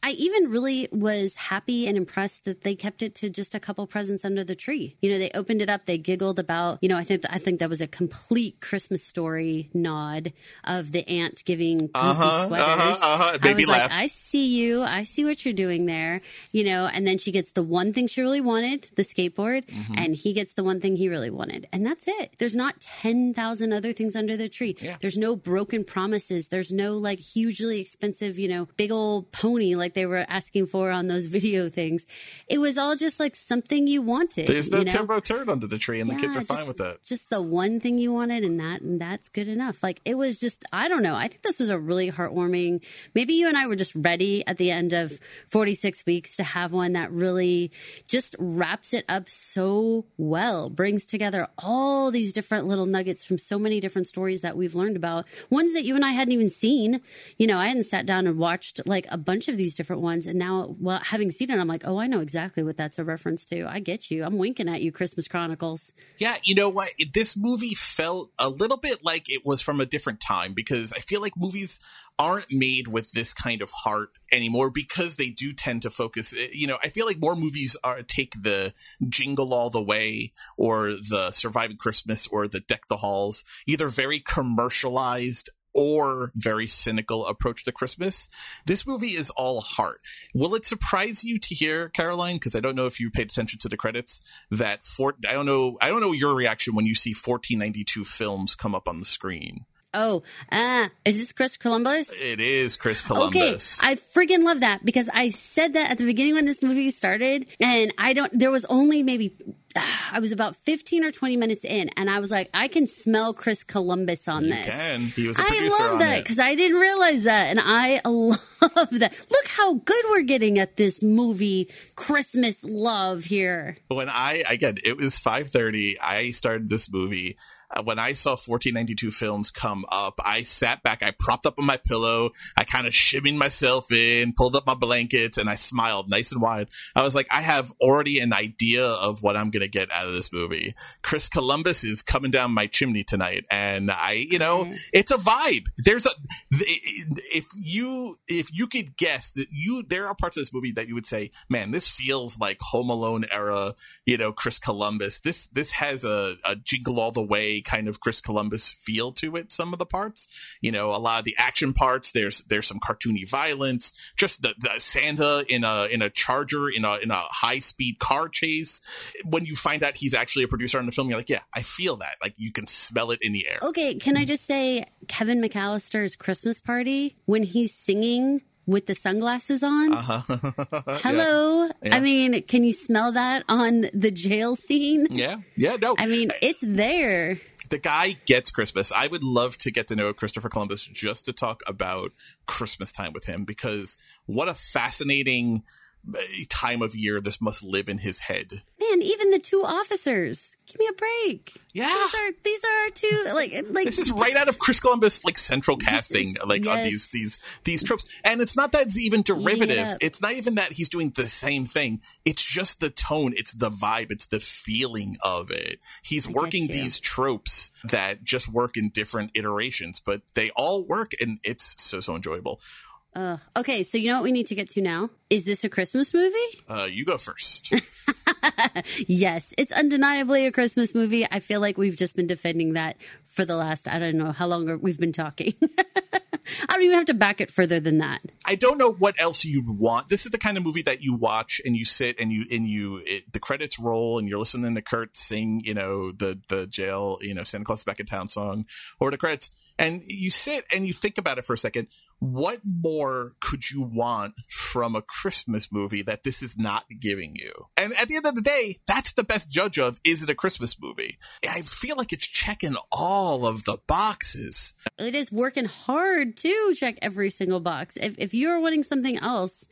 I even really was happy and impressed that they kept it to just a couple presents under the tree. You know, they opened it up, they giggled about, you know, I think I think that was a complete Christmas story nod of the aunt giving goofy Uh-huh, sweaters. uh-huh, uh-huh. I was like. I see you. I see what you're doing there. You know, and then she gets the one thing she really wanted, the skateboard, Mm-hmm. and he gets the one thing he really wanted. And that's it. There's not 10,000 other things under the tree. There's no broken promises. There's no like hugely expensive, you know, big old pony like they were asking for on those video things. It was all just like something you wanted. There's no you know? turbo turd under the tree, and the kids Yeah, are fine just- with that. Just the one thing you wanted, and that and that's good enough. Like it was just, I don't know. I think this was a really heartwarming. Maybe you and I were just ready at the end of 46 weeks to have one that really just wraps it up so well, brings together all these different little nuggets from so many different stories that we've learned about, ones that you and I hadn't even seen. You know, I hadn't sat down and watched like a bunch of these different ones, and now, well, having seen it, I'm like, oh, I know exactly what that's a reference to. I get you. I'm winking at you, Christmas Chronicles. Yeah, you know what? This movie felt a little bit like it was from a different time because I feel like movies aren't made with this kind of heart anymore because they do tend to focus eh, you know i feel like more movies are take the jingle all the way or the surviving christmas or the deck the halls either very commercialized or very cynical approach to Christmas. This movie is all heart. Will it surprise you to hear, Caroline? Because I don't know if you paid attention to the credits. That for I don't know. I don't know your reaction when you see 1492 films come up on the screen. Oh, ah, is this Chris Columbus? It is Chris Columbus. Okay, I freaking love that because I said that at the beginning when this movie started, and I don't. There was only maybe I was about fifteen or twenty minutes in, and I was like, I can smell Chris Columbus on You this. can. He was a I producer love on that because I didn't realize that, and I love that. Look how good we're getting at this movie Christmas love here. when I again, it was 5:30. I started this movie. Uh, when I saw 1492 films come up, I sat back, I propped up on my pillow, I kind of shimmied myself in, pulled up my blankets, and I smiled nice and wide. I was like, I have already an idea of what I'm going to get out of this movie. Chris Columbus is coming down my chimney tonight, and I, you know, it's a vibe. There's a, if you, if you could guess that you, there are parts of this movie that you would say, man, this feels like Home Alone era, you know, Chris Columbus. This, this has a, a jingle all the way kind of Chris Columbus feel to it. Some of the parts, you know, a lot of the action parts, there's, there's some cartoony violence, just the, the Santa in a, in a charger, in a, in a high speed car chase. When you find out he's actually a producer on the film, you're like, yeah, I feel that. Like you can smell it in the air. Okay, can I just say Kevin McAllister's Christmas party when he's singing with the sunglasses on? Uh-huh. Hello. Yeah. I mean, can you smell that on the jail scene? Yeah. Yeah. No. I mean, it's there. The guy gets Christmas. I would love to get to know Christopher Columbus just to talk about Christmas time with him because what a fascinating time of year this must live in his head. Man, even the two officers. Give me a break. Yeah. These are these are our two like like This is right out of Chris Columbus like central casting is- like on these these these tropes. And it's not that it's even derivative. It's not even that he's doing the same thing. It's just the tone, it's the vibe, it's the feeling of it. He's get working these tropes that just work in different iterations, but they all work and it's so so enjoyable. Uh, okay, so you know what we need to get to now? Is this a Christmas movie? Uh, you go first. Yes, it's undeniably a Christmas movie. I feel like we've just been defending that for the last, I don't know how long we've been talking. I don't even have to back it further than that. I don't know what else you'd want. This is the kind of movie that you watch and you sit and you and you it, the credits roll and you're listening to Kurt sing, you know, the the jail, you know, Santa Claus back in town song or the credits, and you sit and you think about it for a second. What more could you want from a Christmas movie that this is not giving you? And at the end of the day, that's the best judge of is it a Christmas movie? I feel like it's checking all of the boxes. It is working hard to check every single box. If, if you're wanting something else,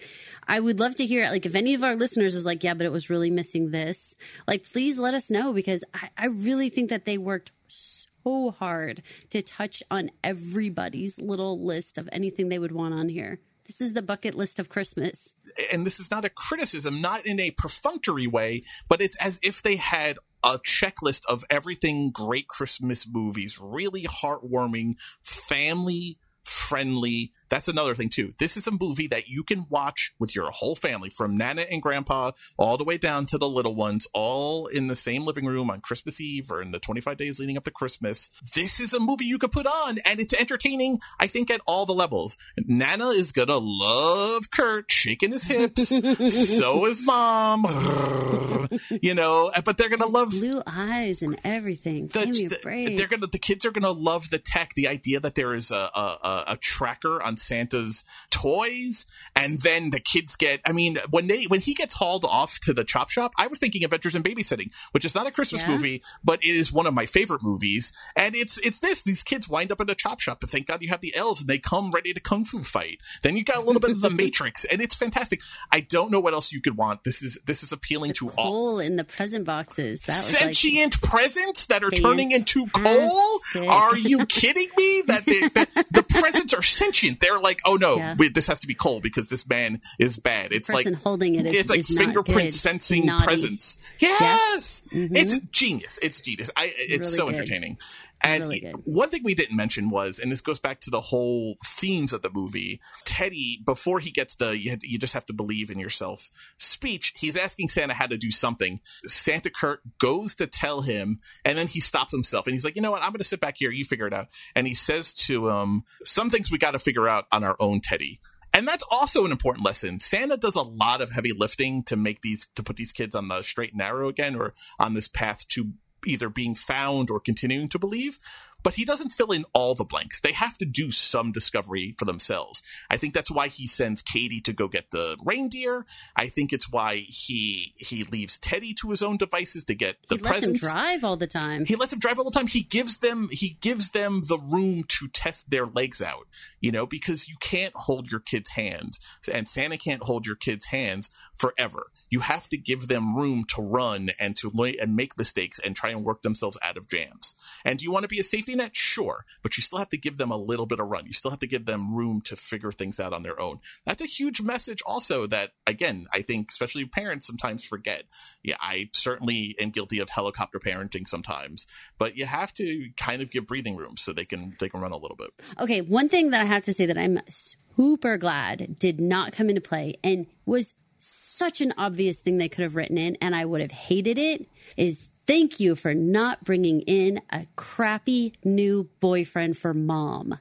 I would love to hear it. Like, if any of our listeners is like, yeah, but it was really missing this, like, please let us know because I, I really think that they worked so hard to touch on everybody's little list of anything they would want on here. This is the bucket list of Christmas. and this is not a criticism, not in a perfunctory way, but it's as if they had a checklist of everything great Christmas movies, really heartwarming, family friendly. That's another thing too. This is a movie that you can watch with your whole family from Nana and Grandpa all the way down to the little ones, all in the same living room on Christmas Eve or in the 25 days leading up to Christmas. This is a movie you could put on and it's entertaining, I think, at all the levels. Nana is gonna love Kurt shaking his hips. so is mom. you know, but they're gonna love Blue eyes and everything. the, the- they're gonna the kids are gonna love the tech the idea that there is a, a a- a tracker on santa's toys and then the kids get i mean when they when he gets hauled off to the chop shop i was thinking adventures in babysitting which is not a christmas Yeah? movie but it is one of my favorite movies and it's it's this these kids wind up in a chop shop but thank god you have the elves and they come ready to kung fu fight then you got a little bit of the matrix and it's fantastic i don't know what else you could want this is this is appealing to all in the present boxes. That was like sentient presents that are turning into coal? Are you kidding me? That, they, that the presents are sentient. They're like, oh no, Yeah. this has to be coal because this man is bad. It's like holding it is- it's like fingerprint sensing Naughty. presents. Yes, it's mm-hmm. genius. It's genius. I, it's Really so good. entertaining. And Really one thing we didn't mention was, and this goes back to the whole themes of the movie. Teddy, before he gets the "you, you just have to believe in yourself" speech, he's asking Santa how to do something. Santa Kurt goes to tell him, and then he stops himself, and he's like, "You know what? I'm going to sit back here. You figure it out." And he says to him, "Some things we got to figure out on our own, Teddy." And that's also an important lesson. Santa does a lot of heavy lifting to make these, to put these kids on the straight and narrow again, or on this path to either being found or continuing to believe, but he doesn't fill in all the blanks. They have to do some discovery for themselves. I think that's why he sends Katie to go get the reindeer. I think it's why he he leaves Teddy to his own devices to get the presents. he lets him drive all the time. He lets him drive all the time. He gives them he gives them the room to test their legs out, you know, because you can't hold your kid's hand and Santa can't hold your kid's hands forever. You have to give them room to run and to and make mistakes and try and work themselves out of jams. And do you want to be a safety net? Sure, but you still have to give them a little bit of run. You still have to give them room to figure things out on their own. That's a huge message also that again, I think especially parents sometimes forget. Yeah, I certainly am guilty of helicopter parenting sometimes, but you have to kind of give breathing room so they can they can run a little bit. Okay, one thing that I have to say that I'm super glad did not come into play and was such an obvious thing they could have written in, and I would have hated it, is thank you for not bringing in a crappy new boyfriend for mom.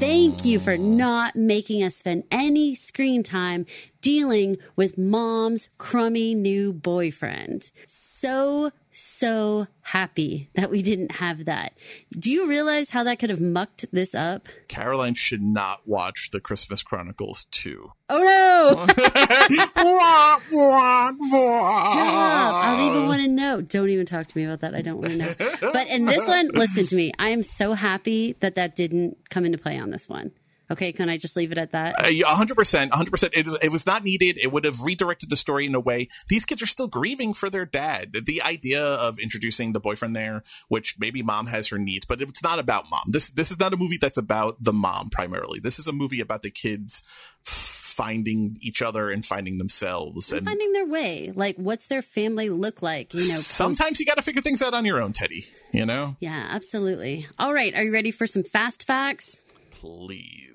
Thank you for not making us spend any screen time dealing with mom's crummy new boyfriend. So, so happy that we didn't have that. Do you realize how that could have mucked this up? Caroline should not watch the Christmas Chronicles 2. Oh no! Stop. I don't even want to know. Don't even talk to me about that. I don't want to know. But in this one, listen to me. I am so happy that that didn't come into play on this one. Okay, can I just leave it at that? Uh, 100%. 100%. It, it was not needed. It would have redirected the story in a way. These kids are still grieving for their dad. The idea of introducing the boyfriend there, which maybe mom has her needs, but it's not about mom. This, this is not a movie that's about the mom primarily. This is a movie about the kids finding each other and finding themselves and, and finding their way. Like, what's their family look like? You know, sometimes post- you got to figure things out on your own, Teddy. You know? Yeah, absolutely. All right, are you ready for some fast facts? Please.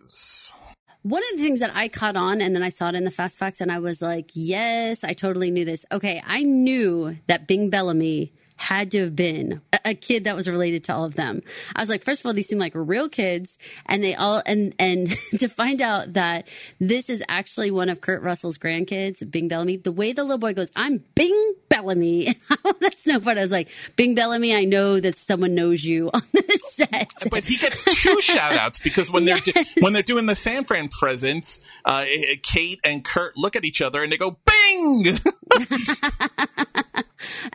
One of the things that I caught on and then I saw it in the fast facts and I was like, yes, I totally knew this. Okay, I knew that Bing Bellamy had to have been a kid that was related to all of them. I was like, first of all, these seem like real kids, and they all and and to find out that this is actually one of Kurt Russell's grandkids, Bing Bellamy. The way the little boy goes, "I'm Bing Bellamy," that's no fun. I was like, Bing Bellamy, I know that someone knows you on the set, but he gets two shout outs because when they're yes. when they're doing the San Fran presents, uh, Kate and Kurt look at each other and they go, "Bing."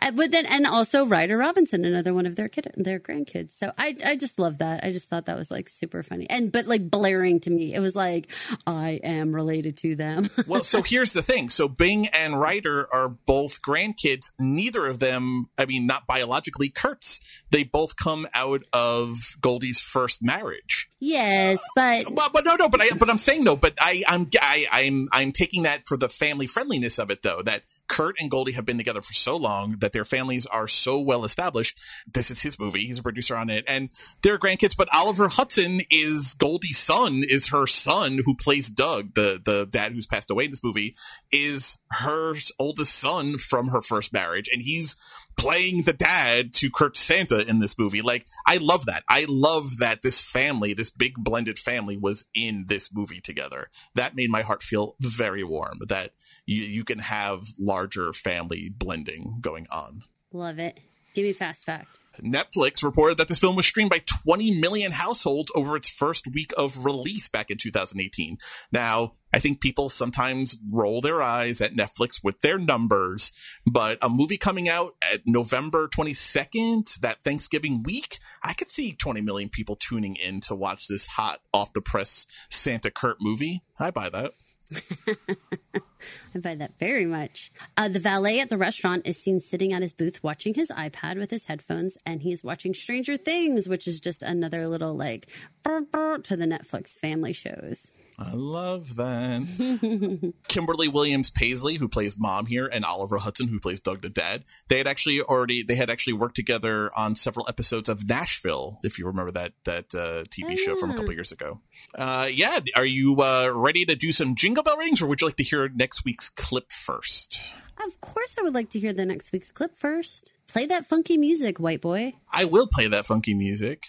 Uh, but then, and also Ryder Robinson, another one of their kid, their grandkids. So I, I just love that. I just thought that was like super funny and, but like blaring to me. It was like, I am related to them. well, so here's the thing. So Bing and Ryder are both grandkids. Neither of them, I mean, not biologically Kurt's. They both come out of Goldie's first marriage. Yes, but but, but no, no, but I but I'm saying no, but I I'm I, I'm I'm taking that for the family friendliness of it though. That Kurt and Goldie have been together for so long that their families are so well established. This is his movie. He's a producer on it, and they're grandkids. But Oliver Hudson is Goldie's son. Is her son who plays Doug, the the dad who's passed away in this movie, is her oldest son from her first marriage, and he's playing the dad to Kurt Santa in this movie. Like, I love that. I love that this family, this big blended family, was in this movie together. That made my heart feel very warm. That you you can have larger family blending going on. Love it. Give me fast fact. Netflix reported that this film was streamed by 20 million households over its first week of release back in 2018. Now, I think people sometimes roll their eyes at Netflix with their numbers, but a movie coming out at November 22nd, that Thanksgiving week, I could see 20 million people tuning in to watch this hot off the press Santa Kurt movie. I buy that. I buy that very much. Uh, the valet at the restaurant is seen sitting at his booth watching his iPad with his headphones, and he's watching Stranger Things, which is just another little like burr, burr to the Netflix family shows. I love that. Kimberly Williams Paisley, who plays mom here, and Oliver Hudson, who plays Doug the dad, they had actually already they had actually worked together on several episodes of Nashville, if you remember that that uh, TV oh, show from a couple years ago. Uh, yeah, are you uh, ready to do some jingle bell rings, or would you like to hear next week's clip first? Of course, I would like to hear the next week's clip first. Play that funky music, white boy. I will play that funky music.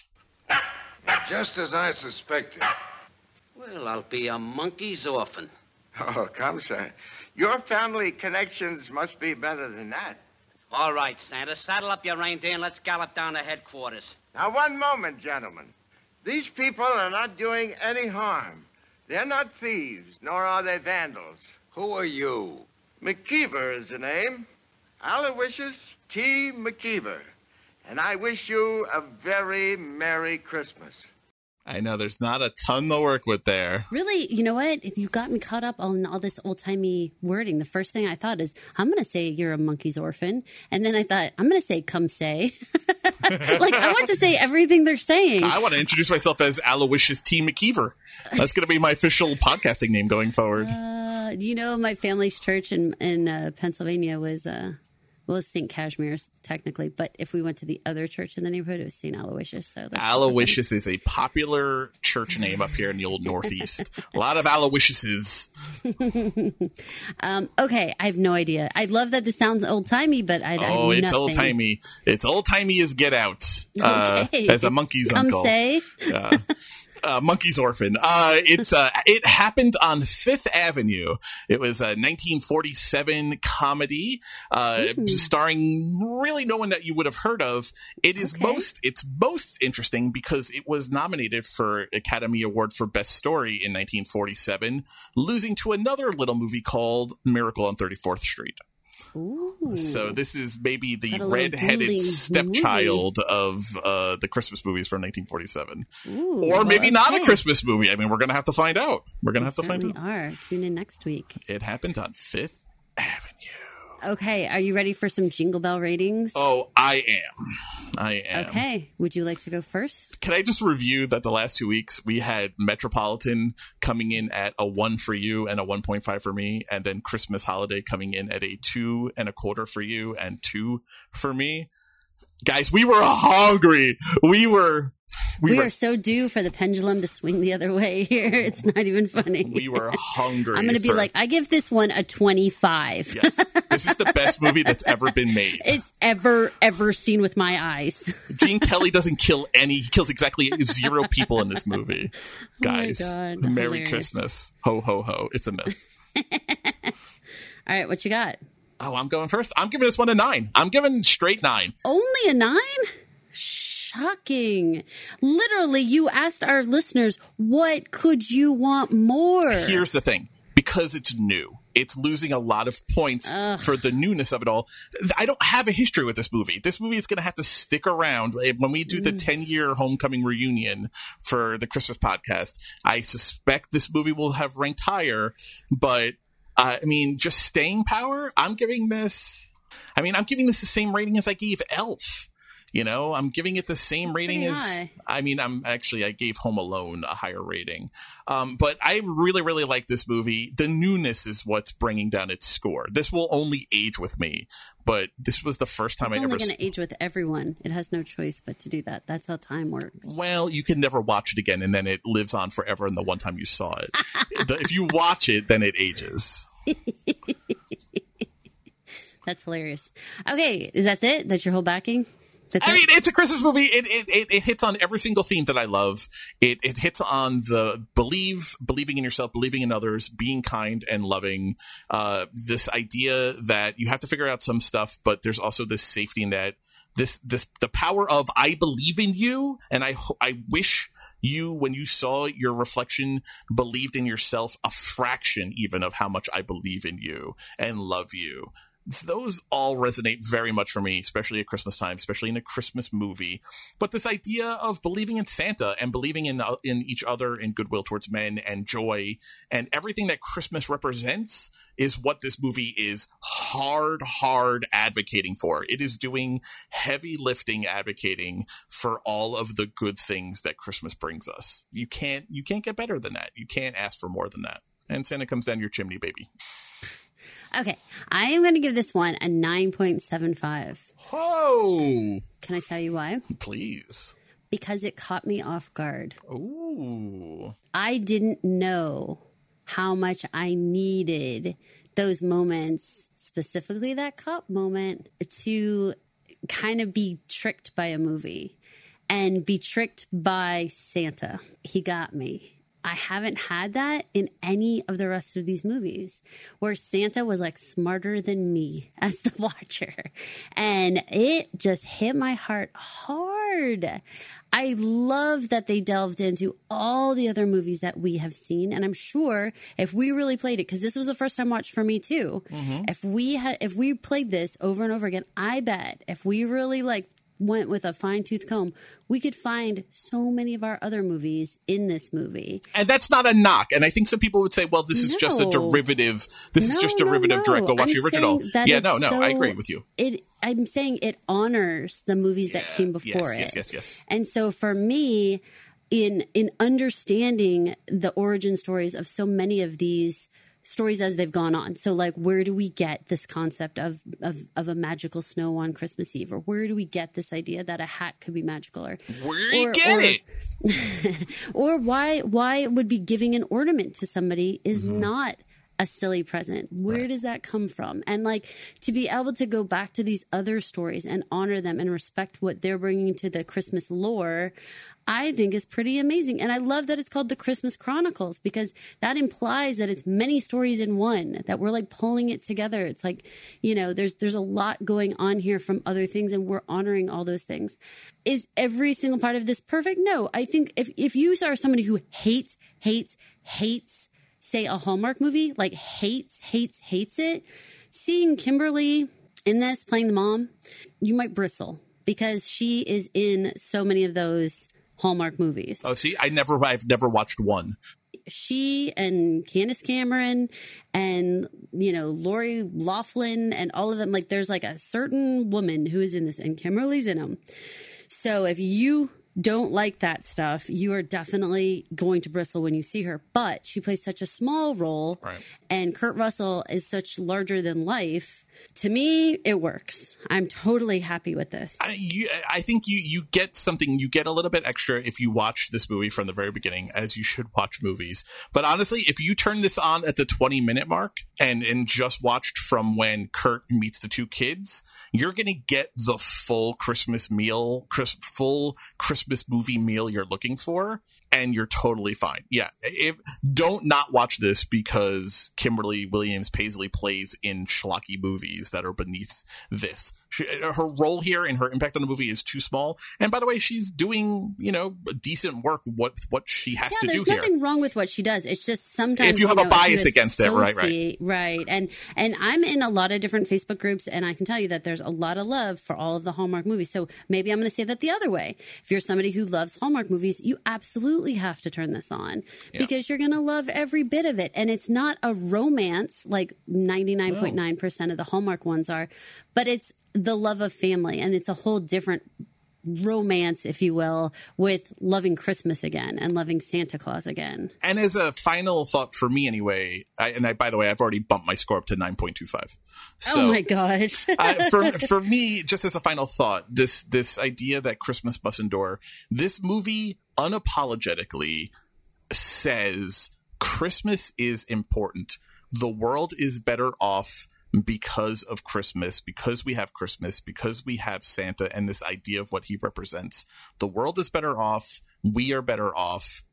Just as I suspected. Well, I'll be a monkey's orphan. Oh, come, sir. Your family connections must be better than that. All right, Santa. Saddle up your reindeer and let's gallop down to headquarters. Now, one moment, gentlemen. These people are not doing any harm. They're not thieves, nor are they vandals. Who are you? McKeever is the name. Aloysius T. McKeever. And I wish you a very Merry Christmas. I know there's not a ton to work with there. Really, you know what? You got me caught up on all this old timey wording. The first thing I thought is, I'm going to say you're a monkey's orphan. And then I thought, I'm going to say, come say. like, I want to say everything they're saying. I want to introduce myself as Aloysius T. McKeever. That's going to be my official podcasting name going forward. Uh, you know, my family's church in, in uh, Pennsylvania was. Uh, well, it's St. Casimir's technically, but if we went to the other church in the neighborhood, it was St. Aloysius. So Aloysius is a popular church name up here in the old Northeast. a lot of Aloysiuses. um, okay, I have no idea. I love that this sounds old timey, but I, oh, I it's old timey. It's old timey as get out. Uh, okay. Uh, as a monkey's Come uncle. say. Yeah. Uh, Monkey's Orphan. Uh, it's uh, it happened on Fifth Avenue. It was a 1947 comedy uh, starring really no one that you would have heard of. It is Okay. most it's most interesting because it was nominated for Academy Award for Best Story in 1947, losing to another little movie called Miracle on 34th Street. Ooh. So this is maybe the red-headed stepchild of uh, the Christmas movies from 1947, Ooh, or maybe well, not a. Christmas movie. I mean, we're gonna have to find out. We're gonna have to find out. are. Tune in next week. It happened on Fifth Avenue. Okay, are you ready for some Jingle Bell ratings? Oh, I am. I am. Okay, would you like to go first? Can I just review that the last two weeks we had Metropolitan coming in at a one for you and a 1.5 for me, and then Christmas Holiday coming in at a two and a quarter for you and two for me. Guys, we were hungry. We were, we, We, were, are so due for the pendulum to swing the other way here. It's not even funny. we were hungry. I'm going to be for- like, I give this one a 25. yes, this is the best movie that's ever been made. it's ever, ever seen with my eyes. Gene Kelly doesn't kill any. He kills exactly zero people in this movie. Oh Guys, Merry hilarious. Christmas. Ho, ho, ho. It's a myth. All right, what you got? Oh, I'm going first. I'm giving this one a nine. I'm giving straight nine. Only a nine? Shocking. Literally, you asked our listeners, what could you want more? Here's the thing because it's new, it's losing a lot of points for the newness of it all. I don't have a history with this movie. This movie is going to have to stick around. When we do the mm. 10 year homecoming reunion for the Christmas podcast, I suspect this movie will have ranked higher, but uh, I mean, just staying power, I'm giving this. I mean, I'm giving this the same rating as I gave Elf. You know, I'm giving it the same rating as. high. I mean, I'm actually I gave Home Alone a higher rating, um, but I really, really like this movie. The newness is what's bringing down its score. This will only age with me, but this was the first time It's I only ever. going s- to age with everyone. It has no choice but to do that. That's how time works. well, you can never watch it again, and then it lives on forever. in the one time you saw it, The- if you watch it, then it ages. That's hilarious. Okay, is that it? That's your whole backing? That's I it? mean, it's a Christmas movie. It, it it it hits on every single theme that I love. It it hits on the believe, believing in yourself, believing in others, being kind and loving. Uh, this idea that you have to figure out some stuff, but there's also this safety net. This this the power of I believe in you, and I I wish you when you saw your reflection believed in yourself a fraction even of how much I believe in you and love you those all resonate very much for me, especially at Christmas time, especially in a Christmas movie. But this idea of believing in Santa and believing in uh, in each other and goodwill towards men and joy and everything that Christmas represents is what this movie is hard, hard advocating for. It is doing heavy lifting advocating for all of the good things that Christmas brings us. You can't you can't get better than that. You can't ask for more than that. And Santa comes down your chimney, baby. Okay, I am going to give this one a 9.75. Oh, Can I tell you why? please. Because it caught me off guard. Ooh. I didn't know how much I needed those moments, specifically that cop moment, to kind of be tricked by a movie and be tricked by Santa. He got me. I haven't had that in any of the rest of these movies where Santa was like smarter than me as the watcher. And it just hit my heart hard. I love that they delved into all the other movies that we have seen. And I'm sure if we really played it, because this was a first time watch for me too. Mm-hmm. If we had, if we played this over and over again, I bet if we really like went with a fine tooth comb, we could find so many of our other movies in this movie. And that's not a knock. And I think some people would say, well, this is just a derivative. This is just derivative no. direct. Go watch I'm the original. Yeah, no, no, I agree with you. It. I'm saying it honors the movies that came before yes, it. yes, yes, yes. And so for me, in in understanding the origin stories of so many of these stories as they've gone on. So like where do we get this concept of of, of a magical snow on Christmas Eve? Or where do we get this idea that a hat could be magical or Where do you or- get or- it? or why why it would be giving an ornament to somebody is Mm-hmm. not a silly present. Where does that come from? And like to be able to go back to these other stories and honor them and respect what they're bringing to the Christmas lore, I think is pretty amazing. And I love that it's called the Christmas Chronicles because that implies that it's many stories in one, that we're like pulling it together. It's like, you know, there's there's a lot going on here from other things and we're honoring all those things. Is every single part of this perfect? No. I think if if you are somebody who hates, hates, hates say a Hallmark movie, like hates, hates, hates it, seeing Kimberly in this playing the mom, you might bristle because she is in so many of those Hallmark movies. Oh, see, I never, I've never watched one. She and Candace Cameron and, you know, Lori Loughlin and all of them, like there's like a certain woman who is in this and Kimberly's in them. So if you don't like that stuff, you are definitely going to bristle when you see her. But she plays such a small role, right. and Kurt Russell is such larger than life. To me, it works. I'm totally happy with this. I, you, I think you you get something. You get a little bit extra if you watch this movie from the very beginning, as you should watch movies. But honestly, if you turn this on at the 20 minute mark and and just watched from when Kurt meets the two kids, you're going to get the full Christmas meal, full Christmas movie meal you're looking for, and you're totally fine. Yeah, if don't not watch this because Kimberly Williams Paisley plays in schlocky movies that are beneath this. She, her role here and her impact on the movie is too small. And by the way, she's doing you know decent work. What what she has yeah, to do here. there's nothing wrong with what she does. It's just sometimes If you have a know, bias you against it, right, right. right. And and I'm in a lot of different Facebook groups, and I can tell you that there's a lot of love for all of the Hallmark movies. So maybe I'm going to say that the other way. If you're somebody who loves Hallmark movies, you absolutely have to turn this on Yeah. because you're going to love every bit of it. And it's not a romance like 99.9% of the Hallmark ones are, but it's the love of family, and it's a whole different romance, if you will, with loving Christmas again and loving Santa Claus again. And as a final thought for me, anyway, I, and I, by the way, I've already bumped my score up to nine point two five. oh my gosh! uh, for for me, just as a final thought, this this idea that Christmas must endure, this movie unapologetically says Christmas is important. The world is better off because of Christmas, because we have Christmas, because we have Santa and this idea of what he represents. The world is better off. We are better off.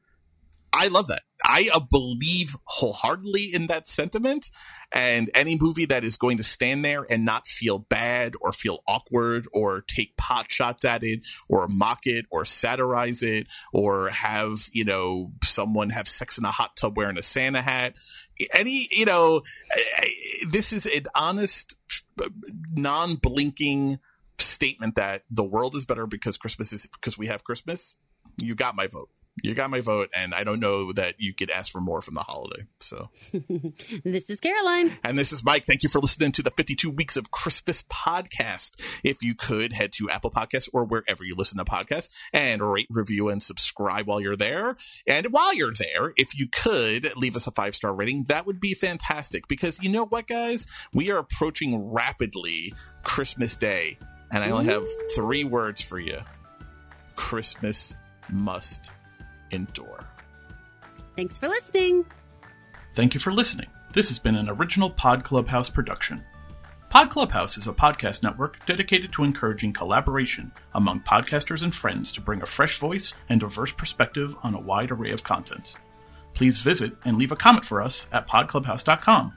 I love that. I uh, believe wholeheartedly in that sentiment. And any movie that is going to stand there and not feel bad or feel awkward or take pot shots at it or mock it or satirize it or have, you know, someone have sex in a hot tub wearing a Santa hat. Any, you know, this is an honest, non blinking statement that the world is better because Christmas is because we have Christmas. You got my vote. You got my vote, and I don't know that you could ask for more from the holiday. So, this is Caroline. and this is Mike. Thank you for listening to the 52 Weeks of Christmas podcast. If you could head to Apple Podcasts or wherever you listen to podcasts and rate, review, and subscribe while you're there. And while you're there, if you could leave us a five star rating, that would be fantastic. Because you know what, guys? We are approaching rapidly Christmas Day, and I only have three words for you Christmas must endure. Thanks for listening. Thank you for listening. This has been an original Pod Clubhouse production. Pod Clubhouse is a podcast network dedicated to encouraging collaboration among podcasters and friends to bring a fresh voice and diverse perspective on a wide array of content. Please visit and leave a comment for us at podclubhouse.com.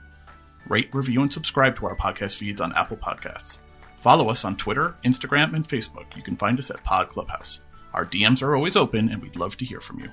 Rate, review, and subscribe to our podcast feeds on Apple Podcasts. Follow us on Twitter, Instagram, and Facebook. You can find us at Pod Clubhouse. Our DMs are always open, and we'd love to hear from you.